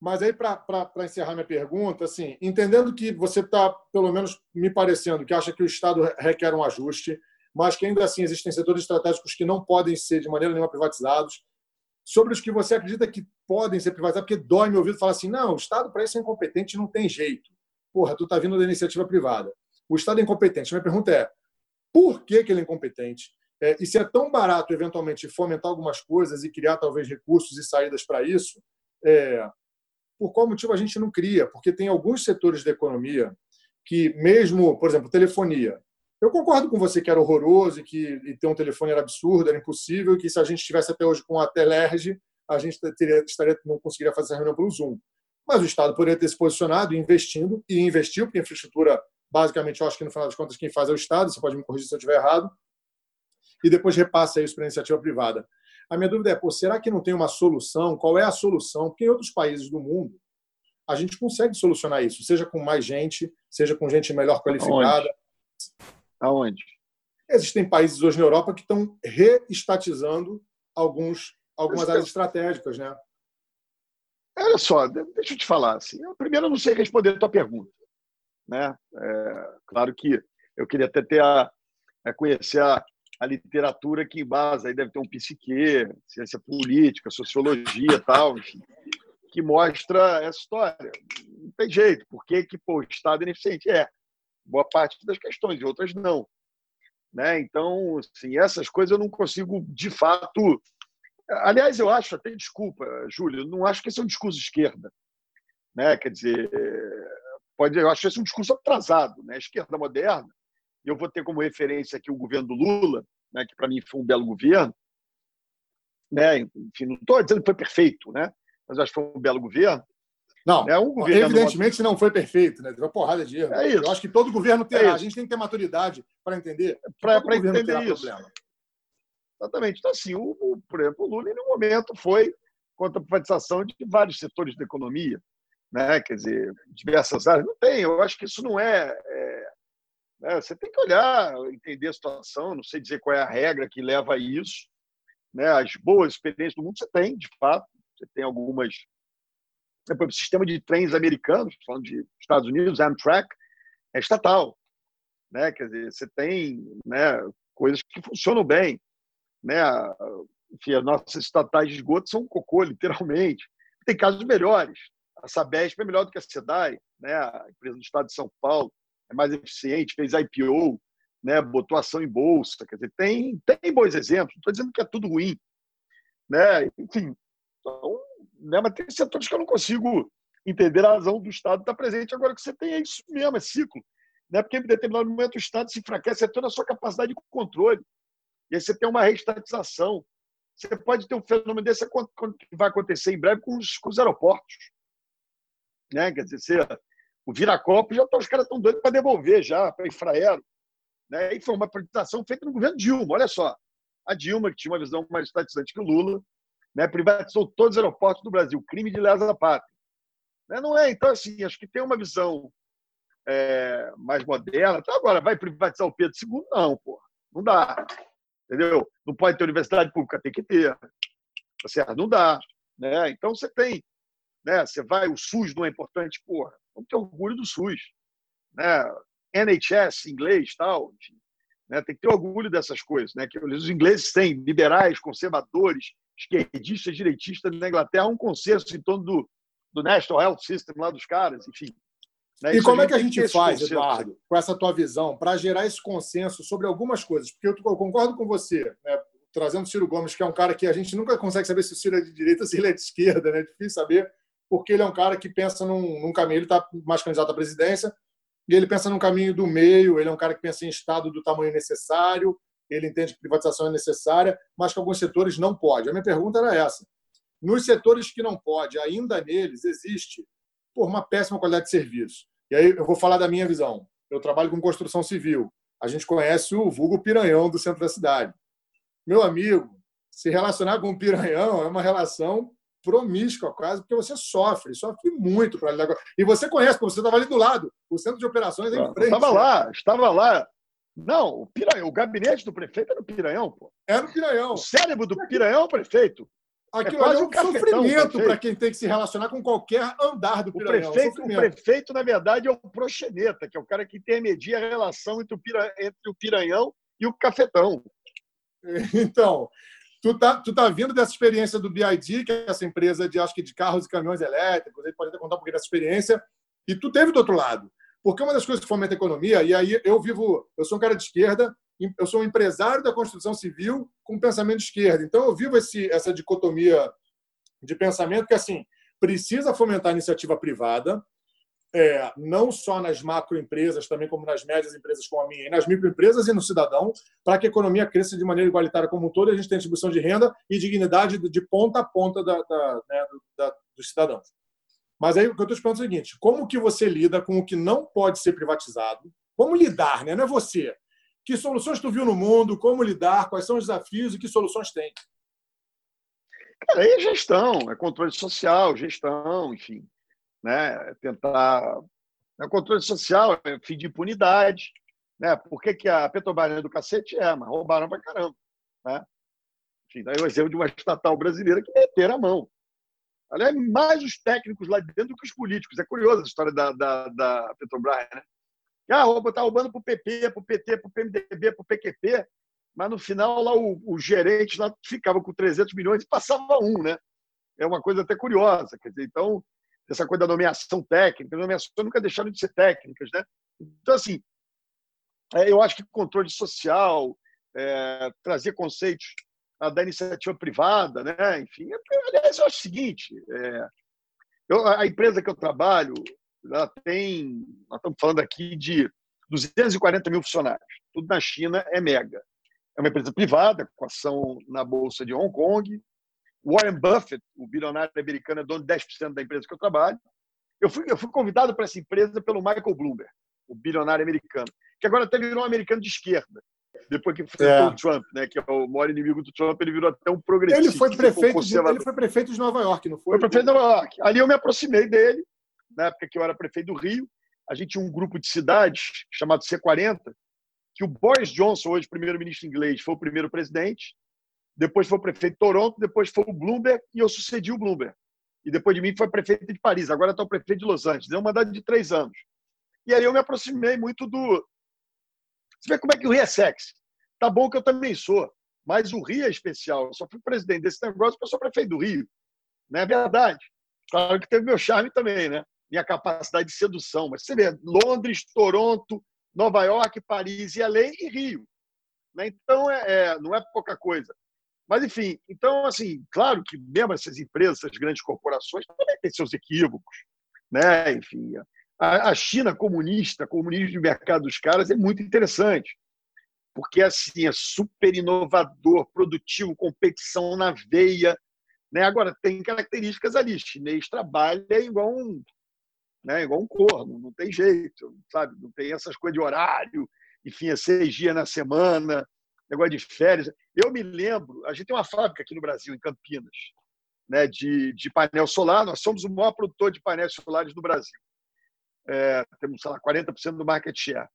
Speaker 2: Mas aí, para encerrar minha pergunta, assim, entendendo que você está, pelo menos me parecendo, que acha que o Estado requer um ajuste, mas que ainda assim existem setores estratégicos que não podem ser de maneira nenhuma privatizados, sobre os que você acredita que podem ser privatizados, porque dói meu ouvido falar assim, não, o Estado para isso é incompetente, não tem jeito. Porra, tu está vindo da iniciativa privada. O Estado é incompetente. Minha pergunta é, por que, que ele é incompetente? É, e se é tão barato, eventualmente, fomentar algumas coisas e criar, talvez, recursos e saídas para isso, é, por qual motivo a gente não cria? Porque tem alguns setores da economia que, mesmo, por exemplo, telefonia. Eu concordo com você que era horroroso e que e ter um telefone era absurdo, era impossível, e que se a gente estivesse até hoje com a Telerge, a gente teria, estaria, não conseguiria fazer essa reunião pelo Zoom. Mas o Estado poderia ter se posicionado investindo, e investiu, porque a infraestrutura, basicamente, eu acho que no final das contas, quem faz é o Estado, você pode me corrigir se eu estiver errado, e depois repassa isso para a iniciativa privada. A minha dúvida é, pô, será que não tem uma solução? Qual é a solução? Porque em outros países do mundo, a gente consegue solucionar isso, seja com mais gente, seja com gente melhor qualificada.
Speaker 3: Aonde? Aonde?
Speaker 2: Existem países hoje na Europa que estão reestatizando alguns, algumas áreas estratégicas, né?
Speaker 3: Olha só, deixa eu te falar. Assim, eu, primeiro, eu não sei responder a tua pergunta. Né? É, claro que eu queria até ter a, a conhecer a, a literatura que base, aí deve ter um psique, ciência política, sociologia tal, enfim, que mostra essa história. Não tem jeito. Por que, que pô, o Estado é ineficiente? É. Boa parte das questões, outras não. Né? Então, assim, essas coisas eu não consigo, de fato. Aliás, eu acho, até desculpa, Júlio, não acho que esse é um discurso de esquerda. Né? Quer dizer, pode, eu acho esse um discurso atrasado. Né? A esquerda moderna, eu vou ter como referência aqui o governo do Lula, né? que para mim foi um belo governo. Né? Enfim, não estou dizendo que foi perfeito, né? mas acho que foi um belo governo.
Speaker 2: Não, é um governo evidentemente não foi perfeito, né? Teve uma porrada de erros. É Eu acho que todo governo terá. É a gente tem que ter maturidade para entender.
Speaker 3: Para entender isso. Problema. Exatamente. Então, assim, o, o, por exemplo, o Lula, em um momento, foi contra a privatização de vários setores da economia, né? quer dizer, diversas áreas. Não tem, eu acho que isso não é. é né? Você tem que olhar, entender a situação, não sei dizer qual é a regra que leva a isso. Né? As boas experiências do mundo você tem, de fato, você tem algumas. O sistema de trens americanos, falando de Estados Unidos, Amtrak, é estatal. Né? Quer dizer, você tem né, coisas que funcionam bem. Né? Enfim, as nossas estatais de esgoto são um cocô, literalmente. Tem casos melhores. A Sabesp é melhor do que a SEDAI, né? a empresa do Estado de São Paulo, é mais eficiente, fez IPO, né? botou ação em bolsa. Quer dizer, tem, tem bons exemplos. Não estou dizendo que é tudo ruim. Né? Enfim, então, né, mas tem setores que eu não consigo entender a razão do Estado estar presente. Agora que você tem é isso mesmo, é ciclo. Né? Porque em determinado momento o Estado se enfraquece é toda a sua capacidade de controle. E aí você tem uma reestatização. Você pode ter um fenômeno desse que vai acontecer em breve com os, com os aeroportos. Né? Quer dizer, você, o vira-copo já tá, os caras estão doidos para devolver já para Infraero. Né? E foi uma privatização feita no governo Dilma. Olha só, a Dilma, que tinha uma visão mais estatizante que o Lula, né, privatizou todos os aeroportos do Brasil, crime de lesa pátria. Né? Não é? Então, assim, acho que tem uma visão é, mais moderna. Então, agora, vai privatizar o Pedro II? Não, pô, não dá. Entendeu? Não pode ter universidade pública, tem que ter. Tá certo? Não dá. Né? Então, você tem. Né? Você vai, o SUS não é importante, porra. Vamos ter orgulho do SUS. Né? NHS, inglês, tal, enfim. Né? Tem que ter orgulho dessas coisas, né? Que os ingleses têm liberais, conservadores, esquerdistas, direitistas na Inglaterra, um consenso em torno do, do National Health System lá dos caras, enfim.
Speaker 2: Né? E como é que a gente faz, Eduardo, com essa tua visão, para gerar esse consenso sobre algumas coisas? Porque eu, eu concordo com você, né? trazendo o Ciro Gomes, que é um cara que a gente nunca consegue saber se o Ciro é de direita ou se ele é de esquerda, né? é difícil saber, porque ele é um cara que pensa num, num caminho, ele está mais candidato à presidência, e ele pensa num caminho do meio, ele é um cara que pensa em Estado do tamanho necessário, ele entende que privatização é necessária, mas que alguns setores não pode. A minha pergunta era essa. Nos setores que não pode, ainda neles existe por uma péssima qualidade de serviço. E aí eu vou falar da minha visão. Eu trabalho com construção civil. A gente conhece o vulgo piranhão do centro da cidade. Meu amigo, se relacionar com o piranhão é uma relação promíscua quase, porque você sofre, sofre muito para lidar com... E você conhece, porque você estava ali do lado, o centro de operações é em frente.
Speaker 3: Estava lá, estava lá. Não, o, Piranhão, o gabinete do prefeito é no Piranhão, pô.
Speaker 2: É no Piranhão. O
Speaker 3: cérebro do Piranhão é prefeito.
Speaker 2: Aquilo é, é um sofrimento para quem tem que se relacionar com qualquer andar do Piranhão.
Speaker 3: O prefeito, o prefeito, na verdade, é o proxeneta, que é o cara que intermedia a relação entre o, Pira, entre o Piranhão e o Cafetão.
Speaker 2: Então, tu tá, tu tá vindo dessa experiência do BID, que é essa empresa de, acho que de carros e caminhões elétricos, ele pode até contar um pouquinho dessa experiência, e tu teve do outro lado. Porque uma das coisas que fomenta a economia, e aí eu vivo, eu sou um cara de esquerda, eu sou um empresário da construção civil com pensamento de esquerda. Então eu vivo esse, essa dicotomia de pensamento que assim precisa fomentar a iniciativa privada, é, não só nas macroempresas, também como nas médias empresas como a minha, e nas microempresas e no cidadão, para que a economia cresça de maneira igualitária como um todo e a gente tenha distribuição de renda e dignidade de ponta a ponta da, da, né, da, dos cidadãos. Mas aí o que eu estou te perguntando é o seguinte: como que você lida com o que não pode ser privatizado? Como lidar, né? Não é você. Que soluções tu viu no mundo? Como lidar? Quais são os desafios e que soluções tem?
Speaker 3: Cara, aí é gestão, é controle social, gestão, enfim. Né? tentar. É controle social, é fim de impunidade. Né? Por que, que a Petrobras é do cacete? É, mas roubaram para caramba. Né? Enfim, daí o exemplo de uma estatal brasileira que meteram a mão. Aliás, mais os técnicos lá dentro do que os políticos. É curiosa a história da, da, da Petrobras, né? Ah, botar roubando para o PP, para o PT, para o PMDB, para o PQP, mas no final lá o, o, gerente lá ficava com 300 milhões e passava um, né? É uma coisa até curiosa. Quer dizer, então, essa coisa da nomeação técnica, as nomeações nunca deixaram de ser técnicas, né? Então, assim, é, eu acho que controle social, é, trazer conceitos da iniciativa privada, né? Enfim, aliás, eu acho o seguinte: é, eu, a empresa que eu trabalho, ela tem, nós estamos falando aqui de 240 mil funcionários. Tudo na China é mega. É uma empresa privada, com ação na Bolsa de Hong Kong. Warren Buffett, o bilionário americano, é dono de 10% da empresa que eu trabalho. Eu fui, eu fui convidado para essa empresa pelo Michael Bloomberg, o bilionário americano, que agora até virou um americano de esquerda. Depois que enfrentou é. o Trump, né, que é o maior inimigo do Trump, ele virou até um progressista.
Speaker 2: Ele foi prefeito, de, ele foi prefeito de Nova York, não foi?
Speaker 3: Foi prefeito de Nova York. Ali eu me aproximei dele, na época que eu era prefeito do Rio. A gente tinha um grupo de cidades chamado C40, que o Boris Johnson, hoje primeiro-ministro inglês, foi o primeiro presidente, depois foi o prefeito de Toronto, depois foi o Bloomberg e eu sucedi o Bloomberg. E depois de mim foi prefeito de Paris, agora está o prefeito de Los Angeles. Deu um mandato de três anos. E aí eu me aproximei muito do. Você vê como é que o Rio é sexy. Tá bom que eu também sou, mas o Rio é especial. Eu só fui presidente desse negócio porque eu sou prefeito do Rio. Não é verdade? Claro que teve meu charme também, né? Minha capacidade de sedução. Mas você vê, Londres, Toronto, Nova York, Paris e LA e Rio. Né? Então, é, é, não é pouca coisa. Mas, enfim, então, assim, claro que mesmo essas empresas, essas grandes corporações, também têm seus equívocos. Né? Enfim, a, a China comunista, comunismo de mercado dos caras, é muito interessante. Porque, assim, é super inovador, produtivo, competição na veia. Né? Agora, tem características ali. Chinês trabalha igual um, né? igual um corno, não tem jeito, sabe? Não tem essas coisas de horário, enfim, é seis dias na semana, negócio de férias. Eu me lembro, a gente tem uma fábrica aqui no Brasil, em Campinas, né, de, de painel solar. Nós somos o maior produtor de painéis solares do Brasil. É, temos, sei lá, 40% do market share.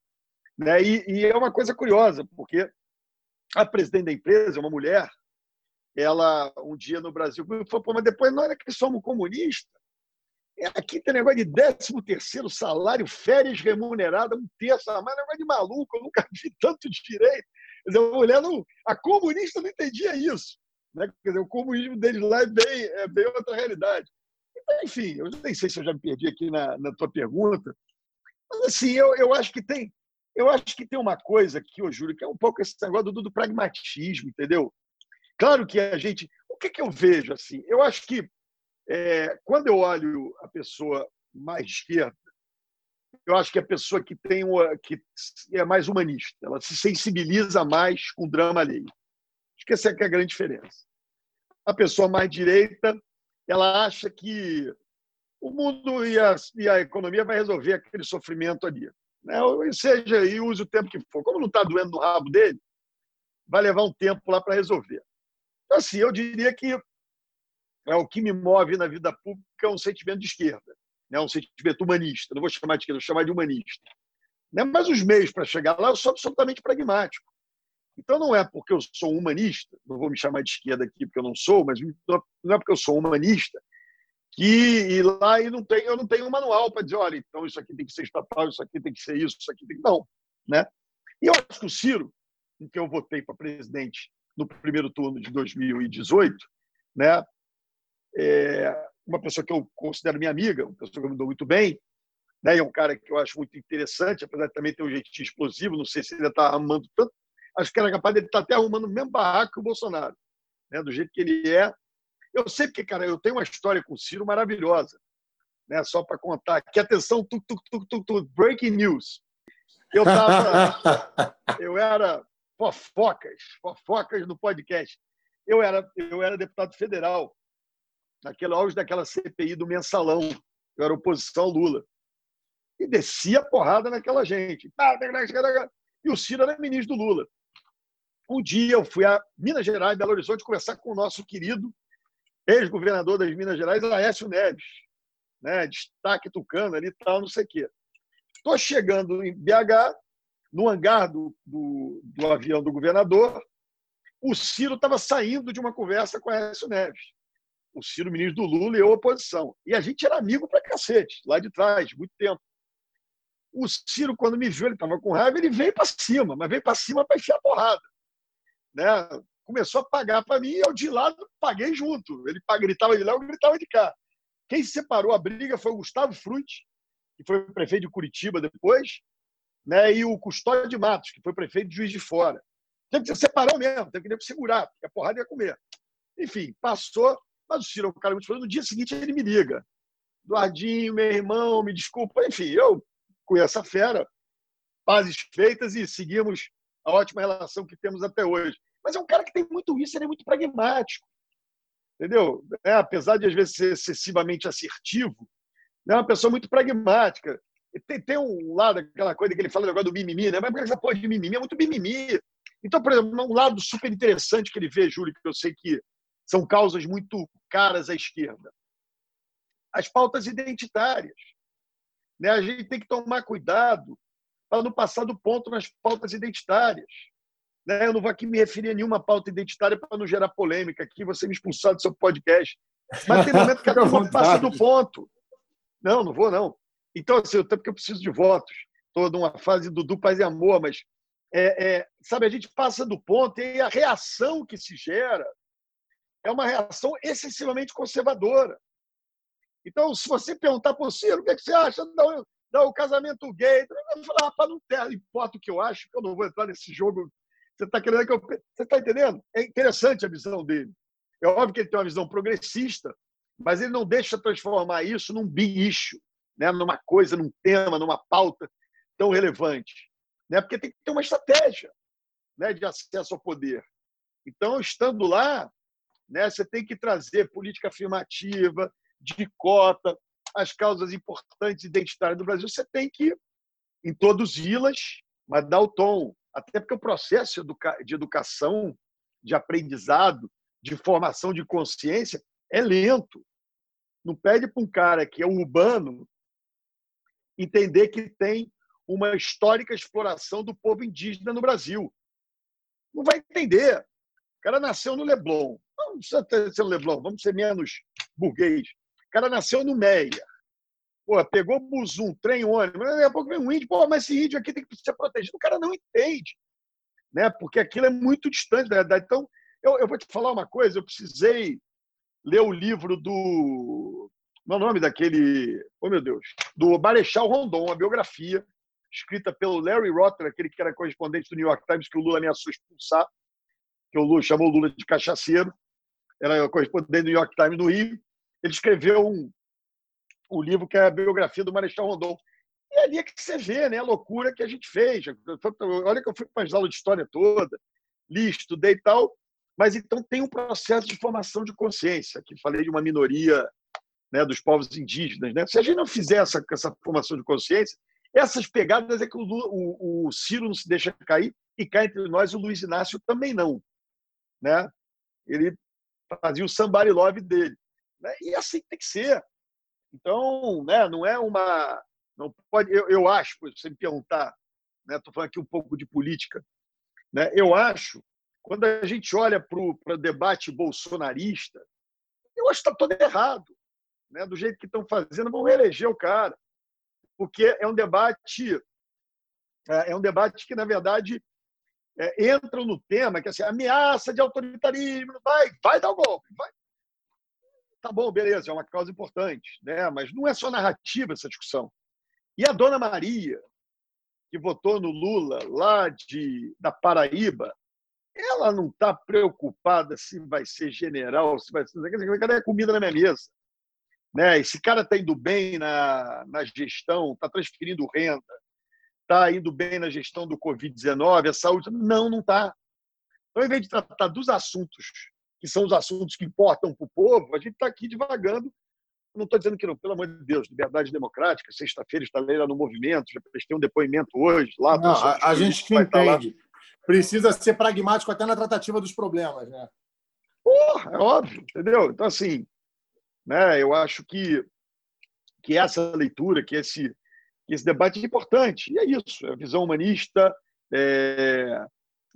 Speaker 3: Né? E, e, é uma coisa curiosa, porque a presidente da empresa, uma mulher, ela um dia no Brasil falou, mas depois não era que somos comunistas. É, aqui tem negócio de 13 terceiro salário, férias remuneradas, um terço a mais, negócio de maluco, eu nunca vi tanto direito. Quer dizer, a mulher não. A comunista não entendia isso. Né? Quer dizer, o comunismo deles lá é bem, é bem outra realidade. Então, enfim, eu nem sei se eu já me perdi aqui na, na tua pergunta, mas assim, eu, eu acho que tem. Eu acho que tem uma coisa aqui, ô Júlio, que é um pouco esse negócio do, do pragmatismo, entendeu? Claro que a gente. O que, que eu vejo assim? Eu acho que é, quando eu olho a pessoa mais esquerda, eu acho que a pessoa que tem uma, que é mais humanista, ela se sensibiliza mais com o drama alheio. Acho que essa é, é a grande diferença. A pessoa mais direita, ela acha que o mundo e a, e a economia vai resolver aquele sofrimento ali. Né? Ou seja, e use o tempo que for. Como não está doendo no rabo dele, vai levar um tempo lá para resolver. Então, assim, eu diria que é o que me move na vida pública é um sentimento de esquerda, né? um sentimento humanista. Não vou chamar de esquerda, vou chamar de humanista. Né? Mas os meios para chegar lá eu sou absolutamente pragmático. Então não é porque eu sou humanista, não vou me chamar de esquerda aqui porque eu não sou, mas não é porque eu sou humanista que ir lá e não tem, eu não tenho um manual para dizer, olha, então isso aqui tem que ser estatal, isso aqui tem que ser isso, isso aqui tem que não, né? E eu acho que o Ciro, em que eu votei para presidente no primeiro turno de 2018, né? é uma pessoa que eu considero minha amiga, uma pessoa que eu me dou muito bem, né? é um cara que eu acho muito interessante, apesar de também ter um jeitinho explosivo, não sei se ele está amando tanto, acho que era capaz de ele estar tá até arrumando o mesmo barraco que o Bolsonaro, né? do jeito que ele é. Eu sei porque, cara, eu tenho uma história com o Ciro maravilhosa, né? só para contar. Que atenção, tu, tu, tu, tu, tu, breaking news. Eu tava, eu era fofocas, fofocas no podcast. Eu era, eu era deputado federal naquele auge daquela CPI do mensalão, que era oposição ao Lula. E descia porrada naquela gente. E o Ciro era ministro do Lula. Um dia eu fui a Minas Gerais, Belo Horizonte, conversar com o nosso querido ex-governador das Minas Gerais, Aécio Neves. né? Destaque Tucano ali tal, não sei o quê. Estou chegando em BH, no hangar do, do, do avião do governador, o Ciro estava saindo de uma conversa com a Aécio Neves. O Ciro, ministro do Lula e a oposição. E a gente era amigo pra cacete, lá de trás, muito tempo. O Ciro, quando me viu, ele estava com raiva, ele veio para cima, mas veio para cima para enfiar porrada. Né? Começou a pagar para mim e eu de lado paguei junto. Ele gritava de lá, eu gritava de cá. Quem separou a briga foi o Gustavo Frutti, que foi prefeito de Curitiba depois, né? e o Custódio de Matos, que foi prefeito de Juiz de Fora. Teve que separar mesmo, teve que segurar, porque a porrada ia comer. Enfim, passou, mas o Ciro é um cara muito No dia seguinte ele me liga. Eduardinho, meu irmão, me desculpa. Enfim, eu conheço a fera, pazes feitas e seguimos a ótima relação que temos até hoje. Mas é um cara que tem muito isso, ele é muito pragmático. Entendeu? É, apesar de às vezes ser excessivamente assertivo, é uma pessoa muito pragmática. Tem, tem um lado, aquela coisa que ele fala agora do mimimi, né? Mas essa porra de mimimi? É muito mimimi. Então, por exemplo, um lado super interessante que ele vê, Júlio, que eu sei que são causas muito caras à esquerda. As pautas identitárias. Né? A gente tem que tomar cuidado para não passar do ponto nas pautas identitárias. Né? Eu não vou aqui me referir a nenhuma pauta identitária para não gerar polêmica aqui, você me expulsar do seu podcast. Mas tem momento que a turma passa do ponto. Não, não vou, não. Então, assim, até porque eu preciso de votos. Estou numa fase do, do paz e amor, mas é, é, sabe, a gente passa do ponto e a reação que se gera é uma reação excessivamente conservadora. Então, se você perguntar para o Ciro, o que, é que você acha do, do casamento gay? Ele vai falar, rapaz, não importa o que eu acho, que eu não vou entrar nesse jogo. Você está querendo que eu. Você está entendendo? É interessante a visão dele. É óbvio que ele tem uma visão progressista, mas ele não deixa transformar isso num bicho, né? numa coisa, num tema, numa pauta tão relevante. Né? Porque tem que ter uma estratégia né? de acesso ao poder. Então, estando lá, né, você tem que trazer política afirmativa, de cota, as causas importantes identitárias do Brasil, você tem que introduzi-las, mas dar o tom. Até porque o processo de educação, de aprendizado, de formação de consciência é lento. Não pede para um cara que é urbano entender que tem uma histórica exploração do povo indígena no Brasil. Não vai entender. O cara nasceu no Leblon. Não precisa ser no Leblon, vamos ser menos burguês cara nasceu no Meia. Pô, pegou Buzum, trem, ônibus. Daqui a pouco vem um índio. Pô, mas esse índio aqui tem que ser protegido. O cara não entende. Né? Porque aquilo é muito distante da realidade. Então, eu, eu vou te falar uma coisa. Eu precisei ler o livro do... Qual é o nome daquele... Oh, meu Deus. Do Marechal Rondon, a biografia escrita pelo Larry Rotter, aquele que era correspondente do New York Times, que o Lula ameaçou expulsar, que o Lula chamou o Lula de cachaceiro, era correspondente do New York Times no Rio. Ele escreveu um, um livro que é a biografia do Marechal Rondon. E ali é que você vê né, a loucura que a gente fez. Olha que eu fui para as aulas de história toda, li, estudei e tal. Mas então tem um processo de formação de consciência. Aqui falei de uma minoria né, dos povos indígenas. Né? Se a gente não fizer essa, essa formação de consciência, essas pegadas é que o, o, o Ciro não se deixa cair e cai entre nós o Luiz Inácio também não. Né? Ele fazia o somebody love dele. Né? E assim tem que ser. Então, né, não é uma. Não pode, eu, eu acho, se você me perguntar, estou né, falando aqui um pouco de política, né, eu acho, quando a gente olha para o debate bolsonarista, eu acho que está todo errado. Né, do jeito que estão fazendo, vão eleger o cara. Porque é um debate. É, é um debate que, na verdade, é, entram no tema que é assim, ameaça de autoritarismo, vai, vai dar o golpe, vai, Tá bom, beleza, é uma causa importante, né? mas não é só narrativa essa discussão. E a dona Maria, que votou no Lula lá de, da Paraíba, ela não está preocupada se vai ser general, se vai ser. Cadê a comida na minha mesa? Né? Esse cara está indo bem na, na gestão, está transferindo renda, está indo bem na gestão do Covid-19, a saúde. Não, não está. Então, ao invés de tratar dos assuntos que são os assuntos que importam para o povo, a gente está aqui divagando. Não estou dizendo que não, pelo amor de Deus, liberdade democrática, sexta-feira estarei lá no movimento, já prestei um depoimento hoje lá.
Speaker 2: Não, a, a gente que entende. Precisa ser pragmático até na tratativa dos problemas, né?
Speaker 3: Porra, é óbvio, entendeu? Então, assim, né, eu acho que que essa leitura, que esse, esse debate é importante. E é isso, é a visão humanista, é,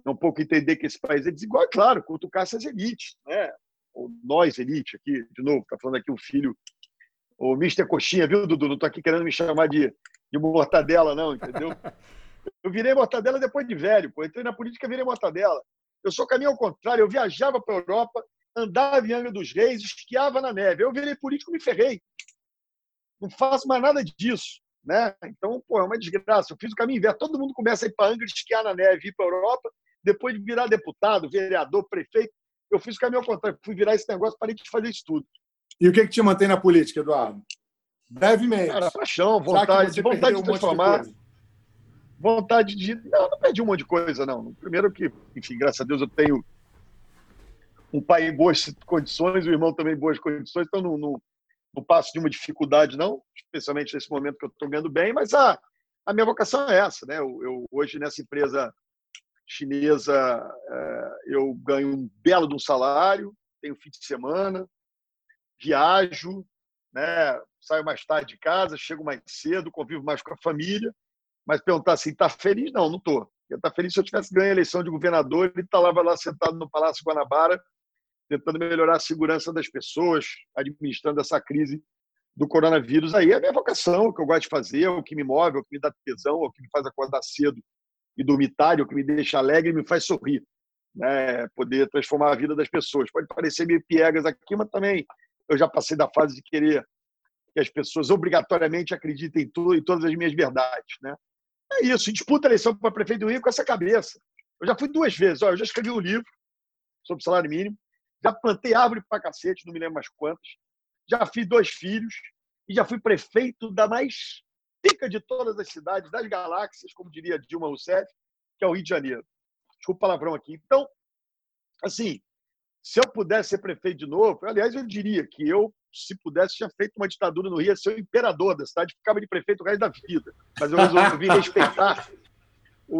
Speaker 3: é um pouco entender que esse país é desigual, claro, cutucar essas elites, né? Ou nós, elite, aqui, de novo, está falando aqui o filho, o Mister Coxinha, viu, Dudu? Não estou aqui querendo me chamar de, de mortadela, não, entendeu? Eu virei mortadela depois de velho, pô. Entrei na política, virei mortadela. Eu sou caminho ao contrário, eu viajava para a Europa, andava em Angra dos Reis, esquiava na neve. Eu virei político me ferrei. Não faço mais nada disso. Né? Então, pô, é uma desgraça. Eu fiz o caminho inverso. Todo mundo começa a ir para Angra, esquiar na neve, ir para a Europa, depois de virar deputado, vereador, prefeito. Eu fiz o caminho ao contrário. Fui virar esse negócio, parei de fazer isso tudo.
Speaker 2: E o que, que te mantém na política, Eduardo? Brevemente.
Speaker 3: Cara, paixão, vontade, vontade de transformar. Um vontade de. Não, não perdi um monte de coisa, não. Primeiro que, enfim, graças a Deus eu tenho um pai em boas condições, o irmão também em boas condições, então não, não, não passo de uma dificuldade, não, especialmente nesse momento que eu estou ganhando bem, mas a, a minha vocação é essa, né? Eu, eu hoje nessa empresa chinesa é, eu ganho um belo de um salário, tenho fim de semana, viajo, né? Saio mais tarde de casa, chego mais cedo, convivo mais com a família mas perguntar assim, está feliz? Não, não estou. Eu estar feliz se eu tivesse ganho a eleição de governador e estava tá lá, sentado no Palácio Guanabara, tentando melhorar a segurança das pessoas, administrando essa crise do coronavírus. Aí é a minha vocação, o que eu gosto de fazer, o que me move, o que me dá tesão, o que me faz acordar cedo e dormir tarde, o que me deixa alegre e me faz sorrir. Né? Poder transformar a vida das pessoas. Pode parecer meio piegas aqui, mas também eu já passei da fase de querer que as pessoas obrigatoriamente acreditem em tudo e todas as minhas verdades, né? É isso, disputa a eleição para prefeito do Rio com essa cabeça. Eu já fui duas vezes, ó, eu já escrevi um livro sobre salário mínimo, já plantei árvore para cacete, não me lembro mais quantas, já fiz dois filhos e já fui prefeito da mais pica de todas as cidades, das galáxias, como diria Dilma Rousseff, que é o Rio de Janeiro. Desculpa o palavrão aqui. Então, assim, se eu pudesse ser prefeito de novo, aliás, eu diria que eu se pudesse, tinha feito uma ditadura no Rio, ia ser o imperador da cidade, ficava de prefeito o resto da vida. Mas eu resolvi respeitar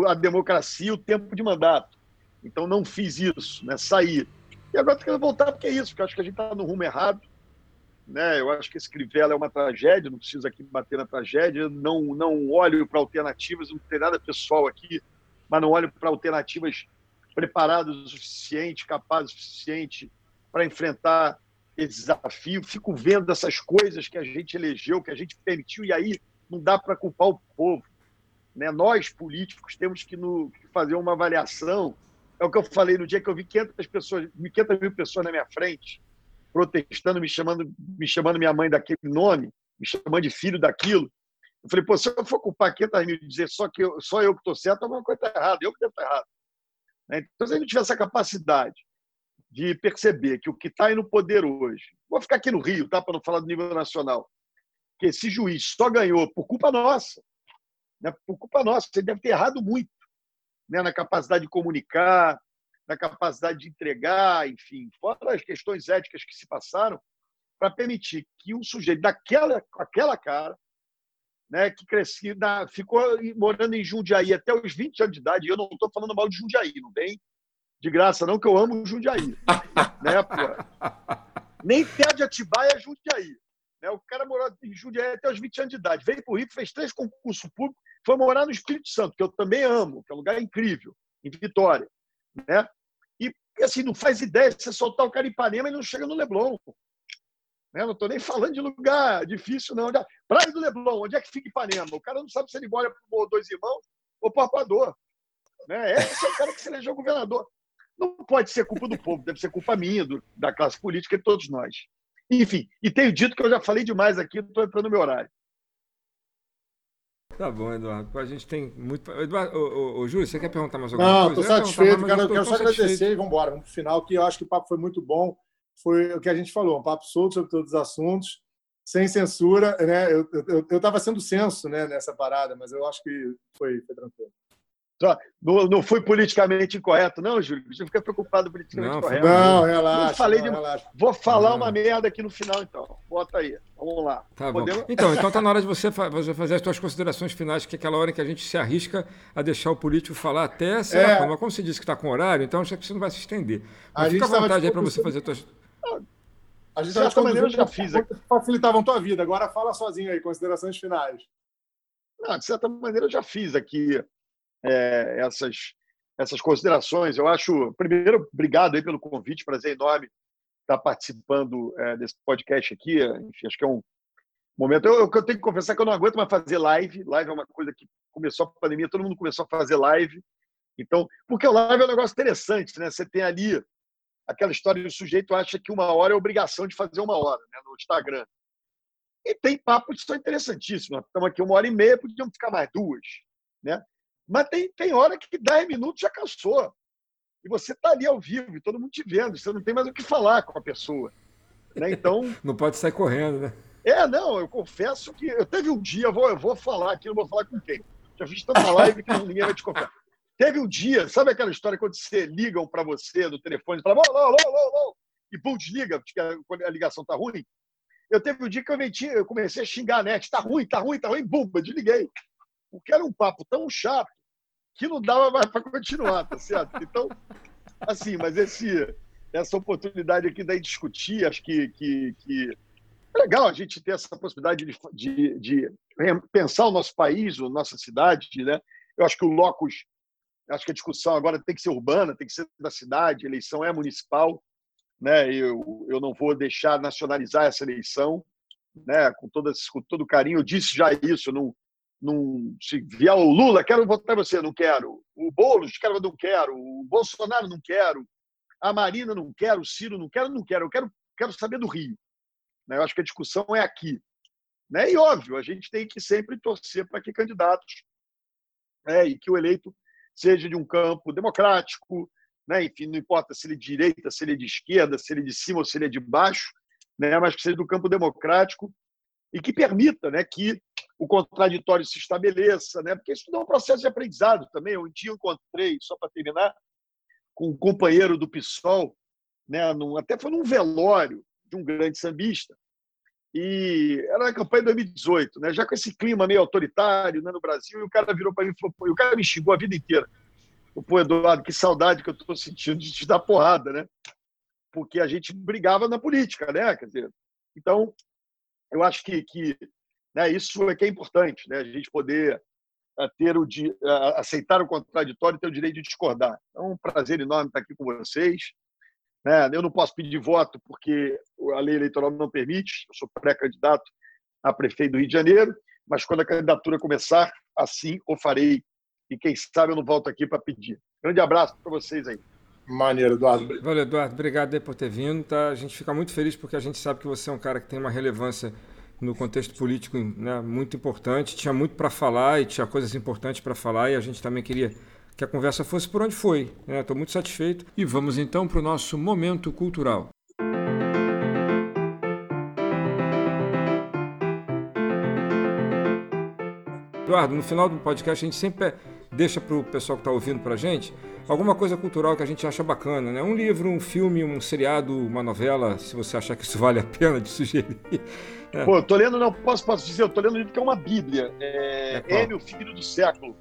Speaker 3: a democracia, o tempo de mandato. Então não fiz isso, né? saí. E agora quero voltar porque é isso, porque acho que a gente está no rumo errado. Né? Eu acho que esse Crivella é uma tragédia, não preciso aqui bater na tragédia, não, não olho para alternativas, não tem nada pessoal aqui, mas não olho para alternativas preparadas o suficiente, capazes o suficiente para enfrentar esse desafio, fico vendo essas coisas que a gente elegeu, que a gente permitiu, e aí não dá para culpar o povo. Né? Nós, políticos, temos que, no, que fazer uma avaliação. É o que eu falei no dia que eu vi 500, pessoas, 500 mil pessoas na minha frente, protestando, me chamando, me chamando minha mãe daquele nome, me chamando de filho daquilo. Eu falei, pô, se eu for culpar 500 mil e dizer só, que eu, só eu que estou certo, alguma coisa está errada, eu que devo estar errado. Né? Então, se a gente tiver essa capacidade de perceber que o que está aí no poder hoje, vou ficar aqui no Rio, tá, para não falar do nível nacional, que esse juiz só ganhou por culpa nossa, né, por culpa nossa, ele deve ter errado muito né, na capacidade de comunicar, na capacidade de entregar, enfim, fora as questões éticas que se passaram, para permitir que um sujeito daquela aquela cara, né, que crescia, ficou morando em Jundiaí até os 20 anos de idade, e eu não estou falando mal de Jundiaí, não vem de graça, não, que eu amo Jundiaí. né? Nem pé de Atibaia é Jundiaí. Né? O cara morou em Jundiaí até os 20 anos de idade. Veio para o Rio, fez três concursos públicos, foi morar no Espírito Santo, que eu também amo, que é um lugar incrível, em Vitória. Né? E, assim, não faz ideia, se você soltar o cara em Ipanema, ele não chega no Leblon. Né? Não estou nem falando de lugar difícil, não. Praia do Leblon, onde é que fica Ipanema? O cara não sabe se ele mora para Dois Irmãos ou para o Arpoador. Né? Esse é o cara que se elegeu governador não pode ser culpa do povo, deve ser culpa minha, do, da classe política e de todos nós. Enfim, e tenho dito que eu já falei demais aqui, estou entrando no meu horário.
Speaker 1: Tá bom, Eduardo. A gente tem muito. Eduardo, ô, ô, ô, Júlio, você quer perguntar mais alguma
Speaker 2: não,
Speaker 1: coisa?
Speaker 2: Não, estou satisfeito, cara. Eu quero só satisfeito. agradecer e vamos embora. Vamos para o final, que eu acho que o papo foi muito bom. Foi o que a gente falou, um papo solto sobre todos os assuntos, sem censura. Né? Eu estava sendo censo né, nessa parada, mas eu acho que foi, foi tranquilo.
Speaker 3: Não, não fui politicamente incorreto, não, Júlio. Você fica preocupado politicamente
Speaker 2: não,
Speaker 3: incorreto.
Speaker 2: Não, relaxa. Não
Speaker 3: falei
Speaker 2: não,
Speaker 3: de... relaxa. Vou falar não. uma merda aqui no final, então. Bota aí. Vamos lá.
Speaker 1: Tá Podemos... Então, então tá na hora de você fazer as suas considerações finais, que é aquela hora em que a gente se arrisca a deixar o político falar até, sei é. lá, mas como você disse que está com horário, então acho que você não vai se estender. Mas a fica à vontade aí para você fazer as suas.
Speaker 2: A gente de certa maneira eu já fiz aqui. Facilitavam tua vida. Agora fala sozinho aí, considerações finais.
Speaker 3: Não, de certa maneira eu já fiz aqui é, essas, essas considerações. Eu acho, primeiro, obrigado aí pelo convite, prazer enorme estar participando é, desse podcast aqui. Enfim, acho que é um momento. Eu, eu, tenho que confessar que eu não aguento mais fazer live. Live é uma coisa que começou a pandemia, todo mundo começou a fazer live. Então, porque o live é um negócio interessante, né? Você tem ali aquela história do sujeito acha que uma hora é obrigação de fazer uma hora né, no Instagram. E tem papos que são interessantíssimos. Estamos aqui uma hora e meia, podíamos ficar mais duas. Né? Mas tem, tem hora que dez minutos já cansou. E você está ali ao vivo, e todo mundo te vendo, você não tem mais o que falar com a pessoa. Né? Então.
Speaker 1: não pode sair correndo, né?
Speaker 3: É, não, eu confesso que eu teve um dia, eu vou, eu vou falar aqui, não vou falar com quem. Já fiz tanta live que ninguém vai te contar. Teve um dia, sabe aquela história quando você ligam para você do telefone e fala, alô, alô, alô, alô, e pum, desliga, porque a ligação tá ruim? Eu teve um dia que eu, meti, eu comecei a xingar a net, tá ruim, tá ruim, tá ruim, bum, eu desliguei. Porque era um papo tão chato que não dava mais para continuar, tá certo? Então, assim, mas esse, essa oportunidade aqui daí discutir, acho que, que, que é legal a gente ter essa possibilidade de, de, de pensar o nosso país, a nossa cidade, né? Eu acho que o locus Acho que a discussão agora tem que ser urbana, tem que ser da cidade, a eleição é municipal. Né? Eu, eu não vou deixar nacionalizar essa eleição né? com, todo, com todo carinho. Eu disse já isso. Não, não, se vier o Lula, quero votar em você, não quero. O Boulos, quero, não quero. O Bolsonaro, não quero. A Marina, não quero. O Ciro, não quero, não quero. Eu quero, quero saber do Rio. Né? Eu acho que a discussão é aqui. Né? E óbvio, a gente tem que sempre torcer para que candidatos né? e que o eleito seja de um campo democrático, né? enfim, não importa se ele é de direita, se ele é de esquerda, se ele é de cima ou se ele é de baixo, né? mas que seja do campo democrático e que permita né? que o contraditório se estabeleça, né? porque isso é um processo de aprendizado também. Um dia eu encontrei, só para terminar, com um companheiro do PSOL, né? Num, até foi num velório de um grande sambista, e era na campanha de 2018, né? já com esse clima meio autoritário né, no Brasil, e o cara virou para mim e falou: o cara me xingou a vida inteira. Pô, Eduardo, que saudade que eu estou sentindo de te dar porrada, né? Porque a gente brigava na política, né? Quer dizer, então, eu acho que, que né, isso é que é importante, né? A gente poder eh, ter o de, aceitar o contraditório e ter o direito de discordar. Então, é um prazer enorme estar aqui com vocês. Né? Eu não posso pedir voto porque a lei eleitoral não permite, eu sou pré-candidato a prefeito do Rio de Janeiro, mas quando a candidatura começar, assim o farei. E quem sabe eu não volto aqui para pedir. Grande abraço para vocês aí.
Speaker 2: Maneiro, Eduardo.
Speaker 1: Valeu, Eduardo. Obrigado aí por ter vindo. Tá? A gente fica muito feliz porque a gente sabe que você é um cara que tem uma relevância no contexto político né, muito importante. Tinha muito para falar e tinha coisas importantes para falar e a gente também queria que a conversa fosse por onde foi. Estou né? muito satisfeito. E vamos então para o nosso momento cultural. Eduardo, no final do podcast a gente sempre deixa para o pessoal que está ouvindo para a gente alguma coisa cultural que a gente acha bacana, né? Um livro, um filme, um seriado, uma novela, se você achar que isso vale a pena de sugerir.
Speaker 3: É. Pô, eu tô lendo, não posso, posso dizer, eu tô lendo um livro que é uma bíblia, é, é M, o Filho do Século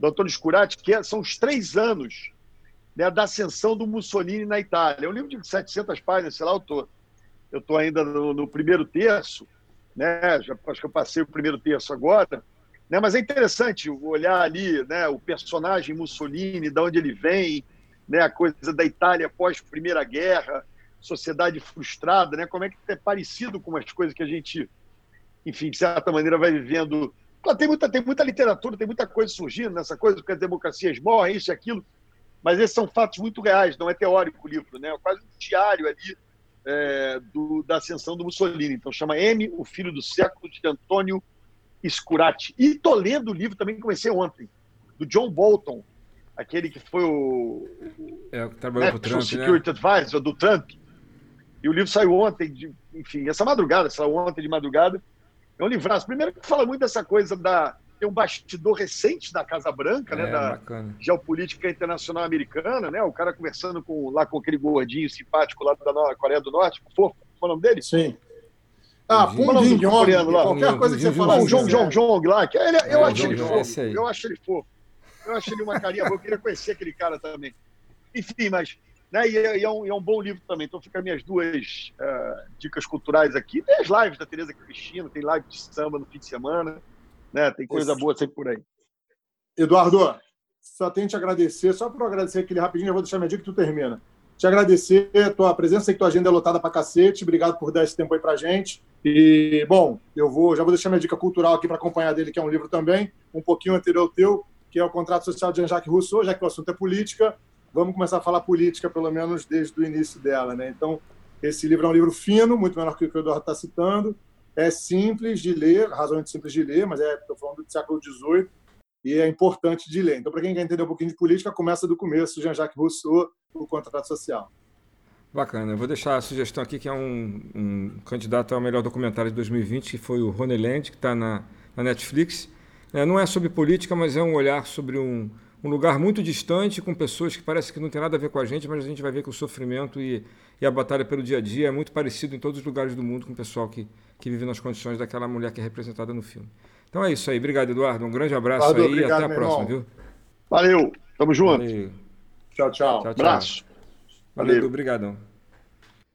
Speaker 3: do Antônio Scurati, que é, são os três anos né, da ascensão do Mussolini na Itália. É um livro de 700 páginas, sei lá, eu tô, eu tô ainda no, no primeiro terço, né? Já, acho que eu passei o primeiro terço agora, né? Mas é interessante olhar ali, né, o personagem Mussolini, de onde ele vem, né, a coisa da Itália pós Primeira Guerra, sociedade frustrada, né? Como é que é parecido com as coisas que a gente, enfim, de certa maneira vai vivendo tem muita, tem muita literatura, tem muita coisa surgindo nessa coisa, porque as democracias morrem, isso e aquilo, mas esses são fatos muito reais, não é teórico o livro, né? é quase um diário ali é, do, da ascensão do Mussolini. Então chama M, o Filho do Século, de Antônio Scurati. E estou lendo o livro também, comecei ontem, do John Bolton, aquele que foi o,
Speaker 1: é, que trabalhou com o Trump,
Speaker 3: Security né? Advisor do Trump. E o livro saiu ontem, de, enfim, essa madrugada, saiu ontem de madrugada. É um livraço. Primeiro que fala muito dessa coisa da. Tem um bastidor recente da Casa Branca, né, é, né? Da bacana. geopolítica internacional americana, né? O cara conversando com, lá com aquele gordinho simpático lá da Coreia do Norte, fofo, qual é o nome dele?
Speaker 2: Sim. Ah, Pum Jin Jong, lá. qualquer coisa que você falar.
Speaker 3: O Jong Jong Jong lá, que ele, eu é, acho ele fofo. Eu acho ele fofo. Eu acho ele uma carinha boa, eu queria conhecer aquele cara também. Enfim, mas Né? E, é, e, é um, e, é, um, bom livro também. Então fica minhas duas uh, dicas culturais aqui. Tem as lives da Tereza Cristina, tem live de samba no fim de semana, né? Tem coisa Esse... boa sempre por aí.
Speaker 2: Eduardo, só tenho te agradecer, só por agradecer aquele rapidinho, eu vou deixar minha dica que tu termina. Te agradecer a tua presença, sei que tua agenda é lotada pra cacete, obrigado por dar esse tempo aí pra gente. E, bom, eu vou, já vou deixar minha dica cultural aqui para acompanhar dele, que é um livro também, um pouquinho anterior ao teu, que é o Contrato Social de Jean-Jacques Rousseau, já que o assunto é política, vamos começar a falar política, pelo menos desde o início dela. Né? Então, esse livro é um livro fino, muito menor que o que o Eduardo está citando, é simples de ler, razoavelmente simples de ler, mas é, estou falando do século XVIII, e é importante de ler. Então, para quem quer entender um pouquinho de política, começa do começo, Jean-Jacques Rousseau, o Contrato Social.
Speaker 1: Bacana. Eu vou deixar a sugestão aqui, que é um, um candidato ao melhor documentário de 2020, que foi o Land, que está na, na, Netflix. É, não é sobre política, mas é um olhar sobre um, um, lugar muito distante, com pessoas que parece que não tem nada a ver com a gente, mas a gente vai ver que o sofrimento e, e a batalha pelo dia a dia é muito parecido em todos os lugares do mundo com o pessoal que, que vive nas condições daquela mulher que é representada no filme. Então é isso aí. Obrigado, Eduardo. Um grande abraço Eduardo, aí obrigado, e até a próxima,
Speaker 3: irmão. viu? Valeu. Tamo junto. Valeu.
Speaker 2: Tchau, tchau. tchau,
Speaker 3: tchau. Abraço.
Speaker 1: Valeu, obrigadão.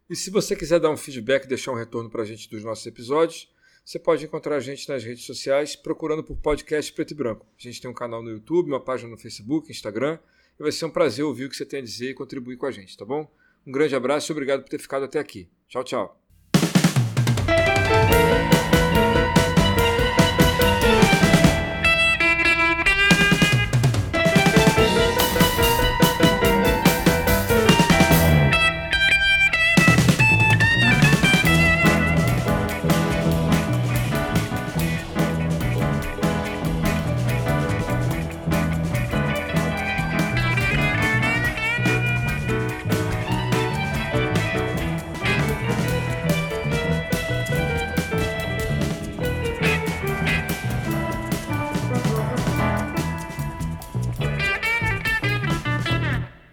Speaker 1: E se você quiser dar um feedback, deixar um retorno para a gente dos nossos episódios, você pode encontrar a gente nas redes sociais procurando por podcast Preto e Branco. A gente tem um canal no YouTube, uma página no Facebook, Instagram, e vai ser um prazer ouvir o que você tem a dizer e contribuir com a gente, tá bom? Um grande abraço e obrigado por ter ficado até aqui. Tchau, tchau.